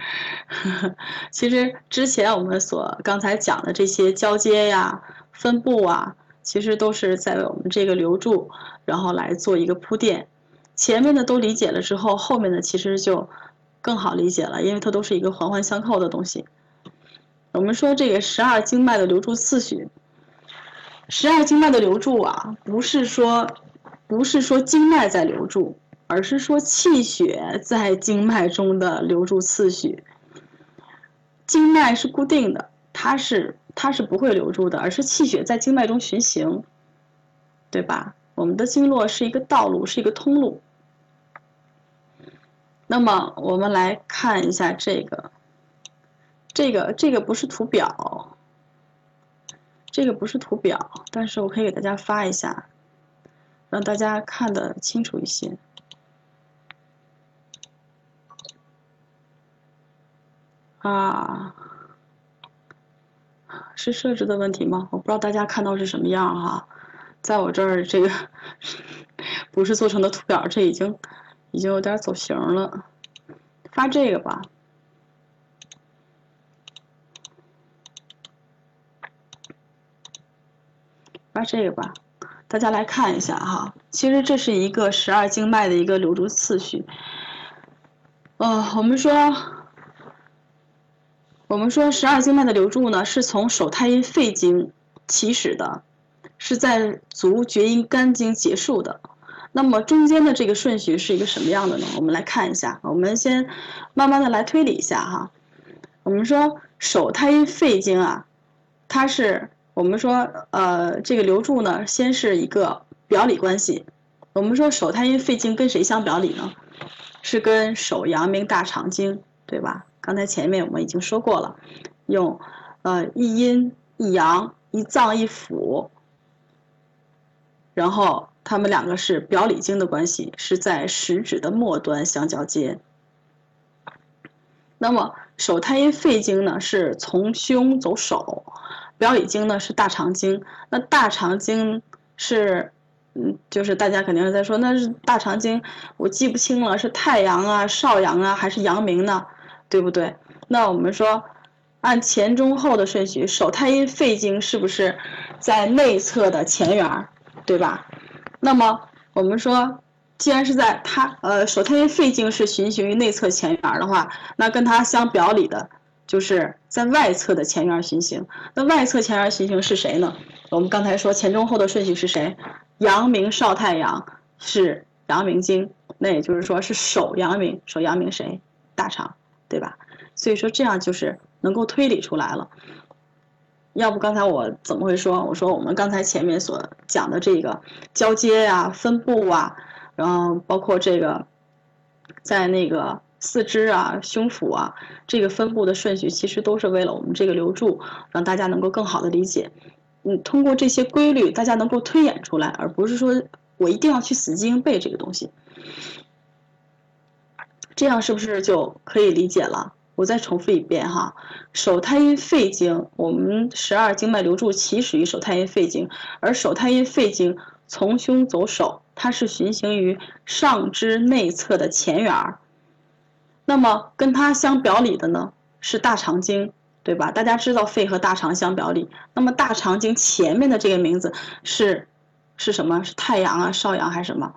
其实之前我们所刚才讲的这些交接呀、分布啊，其实都是在为我们这个留住，然后来做一个铺垫。前面的都理解了之后，后面的其实就。更好理解了，因为它都是一个环环相扣的东西。我们说这个十二经脉的流注次序，十二经脉的流注啊，不是说不是说经脉在流注，而是说气血在经脉中的流注次序。经脉是固定的，它是它是不会流注的，而是气血在经脉中循行，对吧？我们的经络是一个道路，是一个通路。那么我们来看一下这个，这个这个不是图表，这个不是图表，但是我可以给大家发一下，让大家看得清楚一些。啊，是设置的问题吗？我不知道大家看到是什么样哈，在我这儿这个 不是做成的图表，这已经。已经有点走形了，发这个吧，发这个吧，大家来看一下哈。其实这是一个十二经脉的一个流注次序。呃，我们说，我们说十二经脉的流注呢，是从手太阴肺经起始的，是在足厥阴肝经结束的。那么中间的这个顺序是一个什么样的呢？我们来看一下，我们先慢慢的来推理一下哈。我们说手太阴肺经啊，它是我们说呃这个流注呢，先是一个表里关系。我们说手太阴肺经跟谁相表里呢？是跟手阳明大肠经，对吧？刚才前面我们已经说过了，用呃一阴一阳一脏一腑，然后。他们两个是表里经的关系，是在食指的末端相交接。那么手太阴肺经呢，是从胸走手，表里经呢是大肠经。那大肠经是，嗯，就是大家肯定是在说，那是大肠经，我记不清了，是太阳啊、少阳啊，还是阳明呢？对不对？那我们说，按前中后的顺序，手太阴肺经是不是在内侧的前缘，对吧？那么我们说，既然是在它呃手太阴肺经是循行于内侧前缘的话，那跟它相表里的，就是在外侧的前缘循行。那外侧前缘循行是谁呢？我们刚才说前中后的顺序是谁？阳明少太阳是阳明经，那也就是说是手阳明，手阳明谁？大肠，对吧？所以说这样就是能够推理出来了。要不刚才我怎么会说？我说我们刚才前面所讲的这个交接呀、分布啊，然后包括这个在那个四肢啊、胸腹啊这个分布的顺序，其实都是为了我们这个留住，让大家能够更好的理解。嗯，通过这些规律，大家能够推演出来，而不是说我一定要去死记硬背这个东西。这样是不是就可以理解了？我再重复一遍哈，手太阴肺经，我们十二经脉流注起始于手太阴肺经，而手太阴肺经从胸走手，它是循行于上肢内侧的前缘儿。那么跟它相表里的呢是大肠经，对吧？大家知道肺和大肠相表里，那么大肠经前面的这个名字是是什么？是太阳啊、少阳还是什么？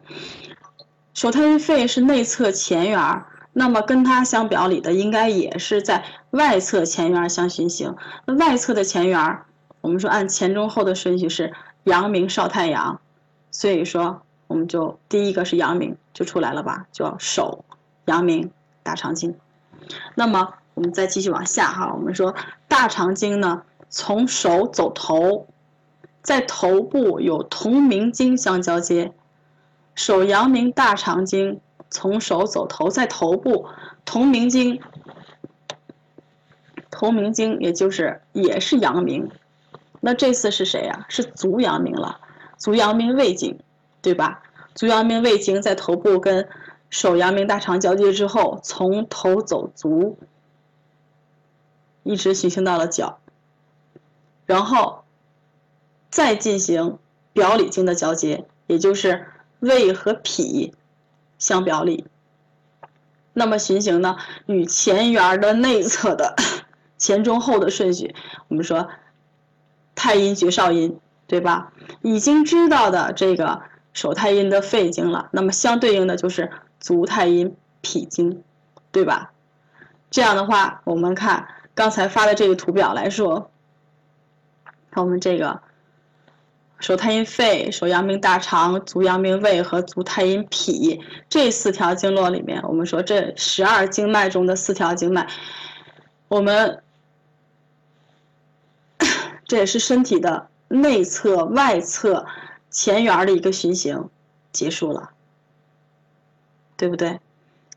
手太阴肺是内侧前缘。那么跟它相表里的，应该也是在外侧前缘相循行。那外侧的前缘，我们说按前中后的顺序是阳明少太阳，所以说我们就第一个是阳明就出来了吧，叫手阳明大肠经。那么我们再继续往下哈，我们说大肠经呢，从手走头，在头部有同名经相交接，手阳明大肠经。从手走头，在头部同名经，同名经也就是也是阳明，那这次是谁呀？是足阳明了，足阳明胃经，对吧？足阳明胃经在头部跟手阳明大肠交接之后，从头走足，一直循行到了脚，然后再进行表里经的交接，也就是胃和脾。相表里，那么循行呢？与前缘的内侧的 前中后的顺序，我们说太阴绝少阴，对吧？已经知道的这个手太阴的肺经了，那么相对应的就是足太阴脾经，对吧？这样的话，我们看刚才发的这个图表来说，看我们这个。手太阴肺、手阳明大肠、足阳明胃和足太阴脾这四条经络里面，我们说这十二经脉中的四条经脉，我们 这也是身体的内侧、外侧、前缘的一个循行结束了，对不对？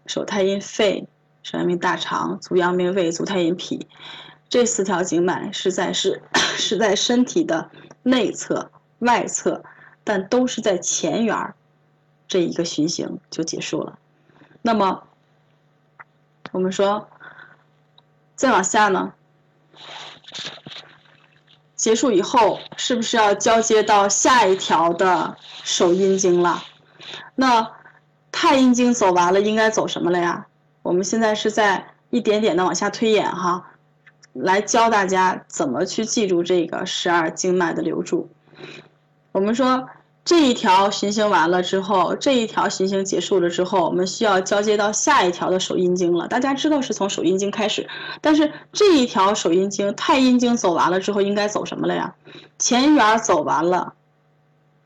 手太阴肺、手阳明大肠、足阳明胃、足太阴脾这四条经脉是在是 是在身体的内侧。外侧，但都是在前缘儿，这一个循行就结束了。那么，我们说，再往下呢，结束以后是不是要交接到下一条的手阴经了？那太阴经走完了，应该走什么了呀？我们现在是在一点点的往下推演哈，来教大家怎么去记住这个十二经脉的流注。我们说这一条循行完了之后，这一条循行结束了之后，我们需要交接到下一条的手阴经了。大家知道是从手阴经开始，但是这一条手阴经太阴经走完了之后，应该走什么了呀？前缘走完了，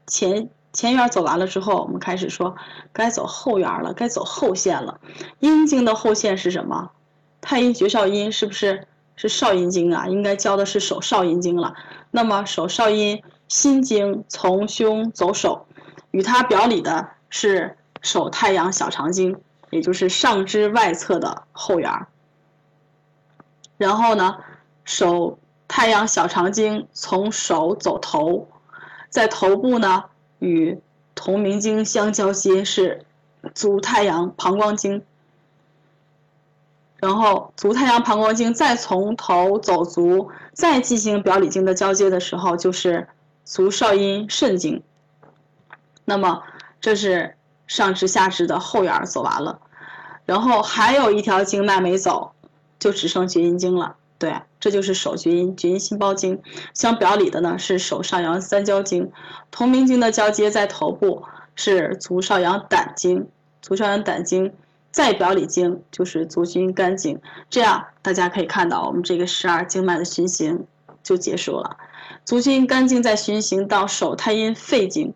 前前缘走完了之后，我们开始说该走后缘了，该走后线了。阴经的后线是什么？太阴绝少阴是不是是少阴经啊？应该教的是手少阴经了。那么手少阴。心经从胸走手，与它表里的是手太阳小肠经，也就是上肢外侧的后缘。然后呢，手太阳小肠经从手走头，在头部呢与同名经相交接是足太阳膀胱经。然后足太阳膀胱经再从头走足，再进行表里经的交接的时候，就是。足少阴肾经，那么这是上肢下肢的后缘走完了，然后还有一条经脉没走，就只剩厥阴经了。对，这就是手厥阴，厥阴心包经。相表里的呢是手上阳三焦经，同名经的交接在头部是足少阳胆经，足少阳胆经再表里经就是足厥肝经。这样大家可以看到我们这个十二经脉的循行就结束了。足厥肝经在循行到手太阴肺经，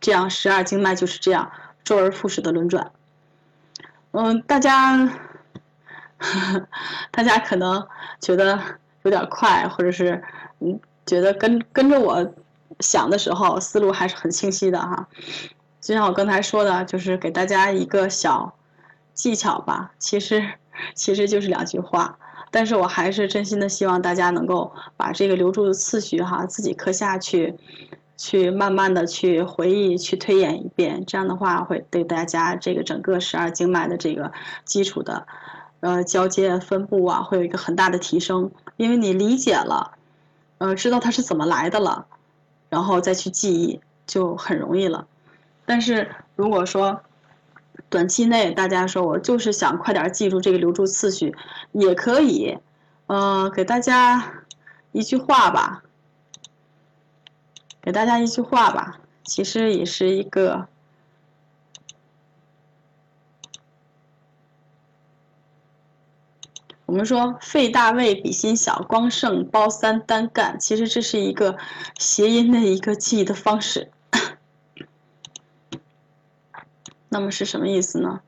这样十二经脉就是这样周而复始的轮转。嗯，大家，大家可能觉得有点快，或者是嗯觉得跟跟着我想的时候思路还是很清晰的哈。就像我刚才说的，就是给大家一个小技巧吧，其实其实就是两句话。但是我还是真心的希望大家能够把这个留住的次序哈，自己课下去，去慢慢的去回忆、去推演一遍，这样的话会对大家这个整个十二经脉的这个基础的，呃交接分布啊，会有一个很大的提升，因为你理解了，呃，知道它是怎么来的了，然后再去记忆就很容易了。但是如果说短期内大家说我就是想快点记住这个留住次序，也可以，呃，给大家一句话吧，给大家一句话吧，其实也是一个。我们说肺大胃比心小，光剩包三单干，其实这是一个谐音的一个记忆的方式。那么是什么意思呢？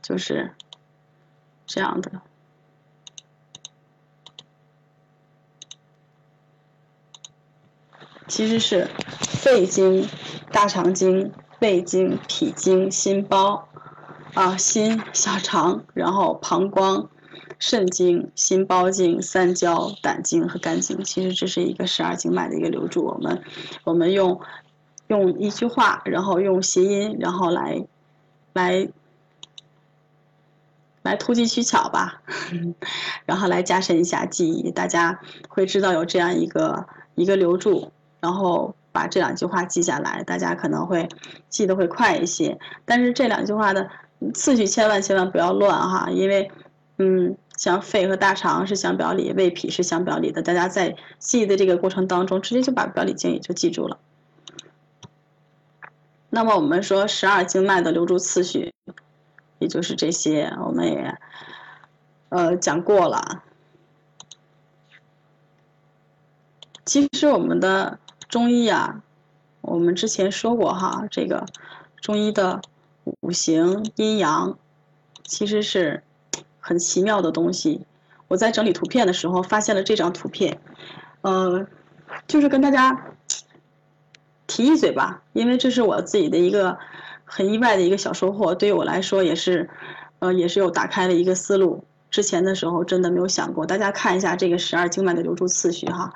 就是这样的，其实是肺经、大肠经、胃经、脾经、心包啊，心、小肠，然后膀胱。肾经、心包经、三焦、胆经和肝经，其实这是一个十二经脉的一个流注。我们，我们用用一句话，然后用谐音，然后来来来突击取巧吧，然后来加深一下记忆。大家会知道有这样一个一个流注，然后把这两句话记下来，大家可能会记得会快一些。但是这两句话的次序千万千万不要乱哈，因为嗯。像肺和大肠是相表里，胃脾是相表里的。大家在记的这个过程当中，直接就把表里经也就记住了。那么我们说十二经脉的流注次序，也就是这些，我们也呃讲过了。其实我们的中医啊，我们之前说过哈，这个中医的五行阴阳其实是。很奇妙的东西，我在整理图片的时候发现了这张图片，呃，就是跟大家提一嘴吧，因为这是我自己的一个很意外的一个小收获，对于我来说也是，呃，也是有打开了一个思路。之前的时候真的没有想过，大家看一下这个十二经脉的流注次序哈，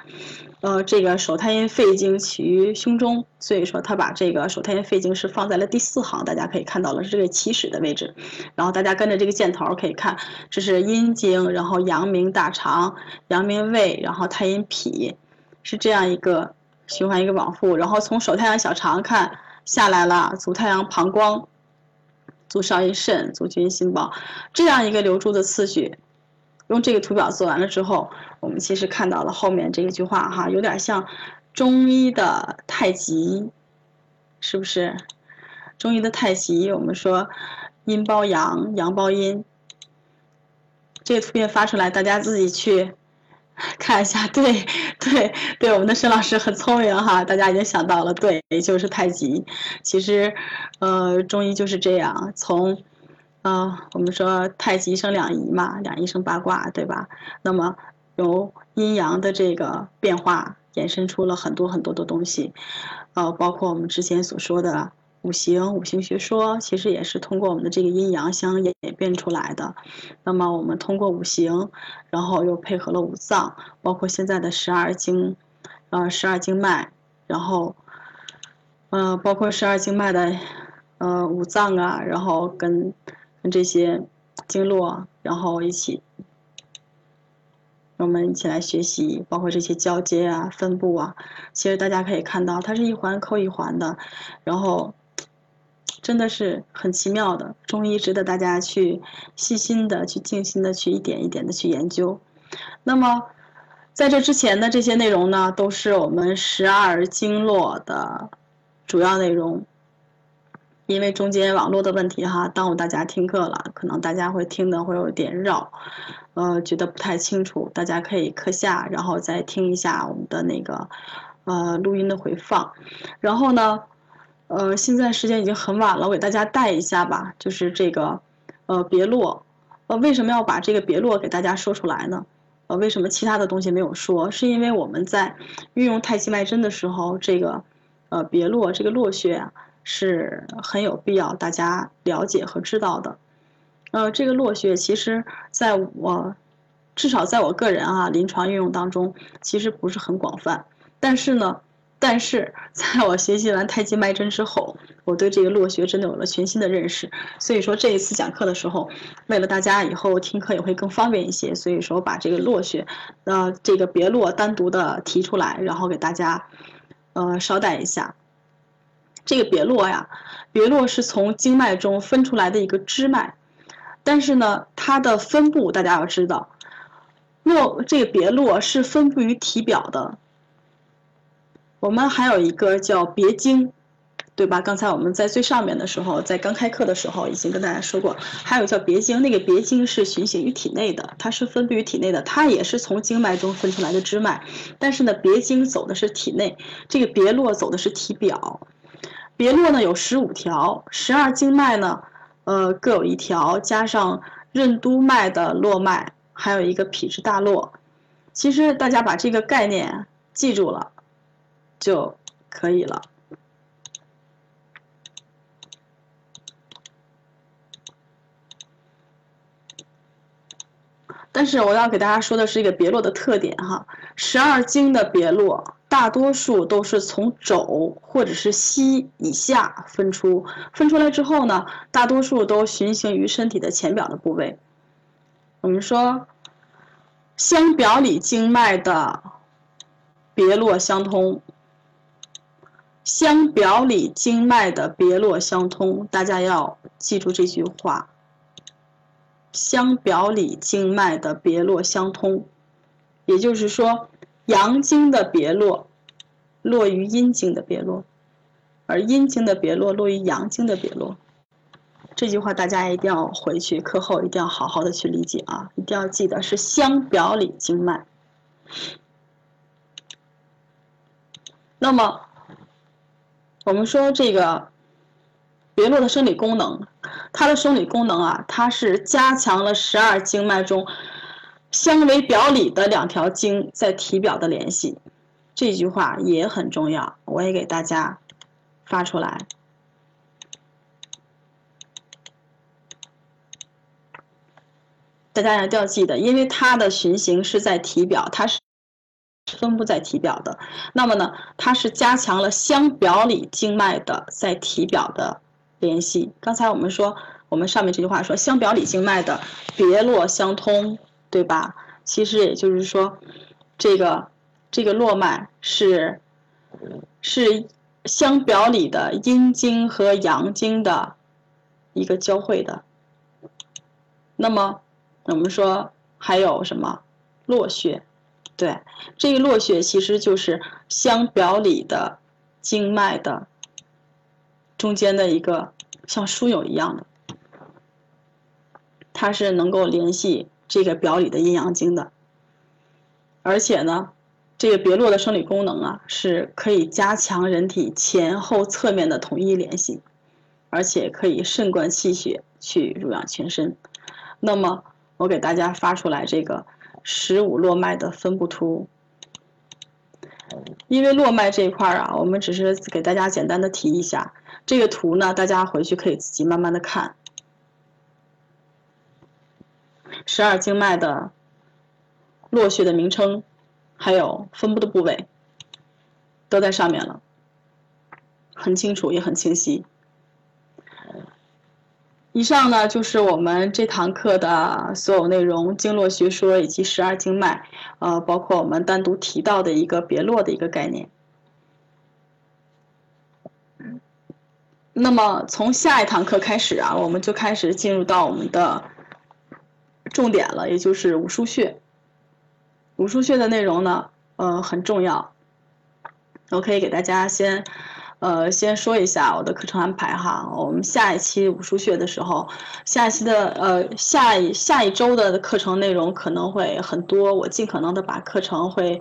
呃，这个手太阴肺经起于胸中，所以说他把这个手太阴肺经是放在了第四行，大家可以看到了是这个起始的位置，然后大家跟着这个箭头可以看，这是阴经，然后阳明大肠，阳明胃，然后太阴脾，是这样一个循环一个往复，然后从手太阳小肠看下来了，足太阳膀胱。足少阴肾，足厥阴心包，这样一个流注的次序，用这个图表做完了之后，我们其实看到了后面这一句话哈，有点像中医的太极，是不是？中医的太极，我们说阴包阳，阳包阴，这个图片发出来，大家自己去。看一下，对，对，对，我们的沈老师很聪明哈，大家已经想到了，对，就是太极。其实，呃，中医就是这样，从，呃，我们说太极生两仪嘛，两仪生八卦，对吧？那么由阴阳的这个变化，衍生出了很多很多的东西，呃，包括我们之前所说的。五行，五行学说其实也是通过我们的这个阴阳相演变出来的。那么我们通过五行，然后又配合了五脏，包括现在的十二经，呃，十二经脉，然后，呃，包括十二经脉的，呃，五脏啊，然后跟跟这些经络，然后一起，我们一起来学习，包括这些交接啊、分布啊，其实大家可以看到，它是一环扣一环的，然后。真的是很奇妙的中医，值得大家去细心的、去静心的、去一点一点的去研究。那么，在这之前的这些内容呢，都是我们十二经络的主要内容。因为中间网络的问题哈，耽误大家听课了，可能大家会听的会有点绕，呃，觉得不太清楚。大家可以课下，然后再听一下我们的那个呃录音的回放，然后呢。呃，现在时间已经很晚了，我给大家带一下吧，就是这个，呃，别络，呃，为什么要把这个别络给大家说出来呢？呃，为什么其他的东西没有说？是因为我们在运用太极脉针的时候，这个，呃，别络这个络穴啊，是很有必要大家了解和知道的。呃，这个络穴其实在我，至少在我个人啊临床运用当中，其实不是很广泛，但是呢。但是在我学习完太极脉针之后，我对这个络穴真的有了全新的认识。所以说这一次讲课的时候，为了大家以后听课也会更方便一些，所以说把这个络穴，呃，这个别络单独的提出来，然后给大家，呃，捎带一下。这个别络呀，别络是从经脉中分出来的一个支脉，但是呢，它的分布大家要知道，络这个别络是分布于体表的。我们还有一个叫别经，对吧？刚才我们在最上面的时候，在刚开课的时候已经跟大家说过，还有叫别经，那个别经是循行于体内的，它是分布于体内的，它也是从经脉中分出来的支脉，但是呢，别经走的是体内，这个别络走的是体表。别络呢有十五条，十二经脉呢，呃各有一条，加上任督脉的络脉，还有一个脾之大络。其实大家把这个概念记住了就可以了。但是我要给大家说的是一个别络的特点哈，十二经的别络。大多数都是从肘或者是膝以下分出，分出来之后呢，大多数都循行于身体的前表的部位。我们说，相表里经脉的别络相通，相表里经脉的别络相通，大家要记住这句话。相表里经脉的别络相通，也就是说。阳经的别络，落于阴经的别络，而阴经的别络落于阳经的别络。这句话大家一定要回去课后一定要好好的去理解啊！一定要记得是相表里经脉。那么，我们说这个别络的生理功能，它的生理功能啊，它是加强了十二经脉中。相为表里的两条经在体表的联系，这句话也很重要，我也给大家发出来。大家一定要记得，因为它的循行是在体表，它是分布在体表的。那么呢，它是加强了相表里经脉的在体表的联系。刚才我们说，我们上面这句话说，相表里经脉的别络相通。对吧？其实也就是说，这个这个络脉是是相表里的阴经和阳经的一个交汇的。那么我们说还有什么络穴？对，这个络穴其实就是相表里的经脉的中间的一个像枢纽一样的，它是能够联系。这个表里的阴阳经的，而且呢，这个别络的生理功能啊，是可以加强人体前后侧面的统一联系，而且可以肾灌气血，去濡养全身。那么，我给大家发出来这个十五络脉的分布图，因为络脉这一块啊，我们只是给大家简单的提一下，这个图呢，大家回去可以自己慢慢的看。十二经脉的络穴的名称，还有分布的部位，都在上面了，很清楚也很清晰。以上呢就是我们这堂课的所有内容，经络学说以及十二经脉，呃，包括我们单独提到的一个别络的一个概念。那么从下一堂课开始啊，我们就开始进入到我们的。重点了，也就是五腧穴。五腧穴的内容呢，呃，很重要。我可以给大家先，呃，先说一下我的课程安排哈。我们下一期五腧穴的时候，下一期的呃下一下一周的课程内容可能会很多，我尽可能的把课程会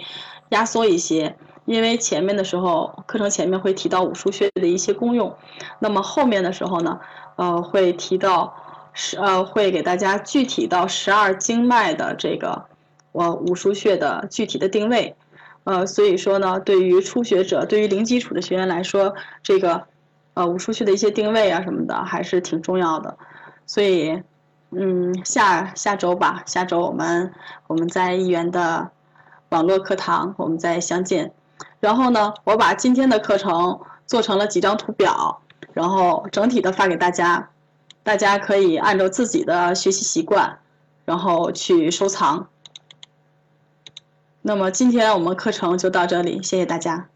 压缩一些，因为前面的时候课程前面会提到五腧穴的一些功用，那么后面的时候呢，呃，会提到。十呃，会给大家具体到十二经脉的这个我五腧穴的具体的定位，呃，所以说呢，对于初学者，对于零基础的学员来说，这个呃五腧穴的一些定位啊什么的还是挺重要的，所以嗯，下下周吧，下周我们我们在一元的网络课堂我们再相见，然后呢，我把今天的课程做成了几张图表，然后整体的发给大家，大家可以按照自己的学习习惯，然后去收藏。那么今天我们课程就到这里，谢谢大家。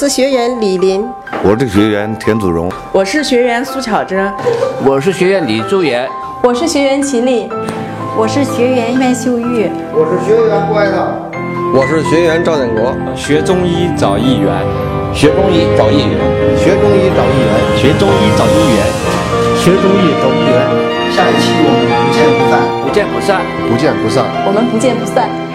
是学员李林，我是学员田祖荣，我是学员苏巧珍，我是学员李祝元，我是学员秦丽，我是学员麦秀玉，我是学员郭爱涛，我是学员赵建国，学中医找议员，学中医找议员，学中医找议员，学中医找议员，学中医找议员。下一期我们不见不散，不见不散，不见不散，我们不见不散。一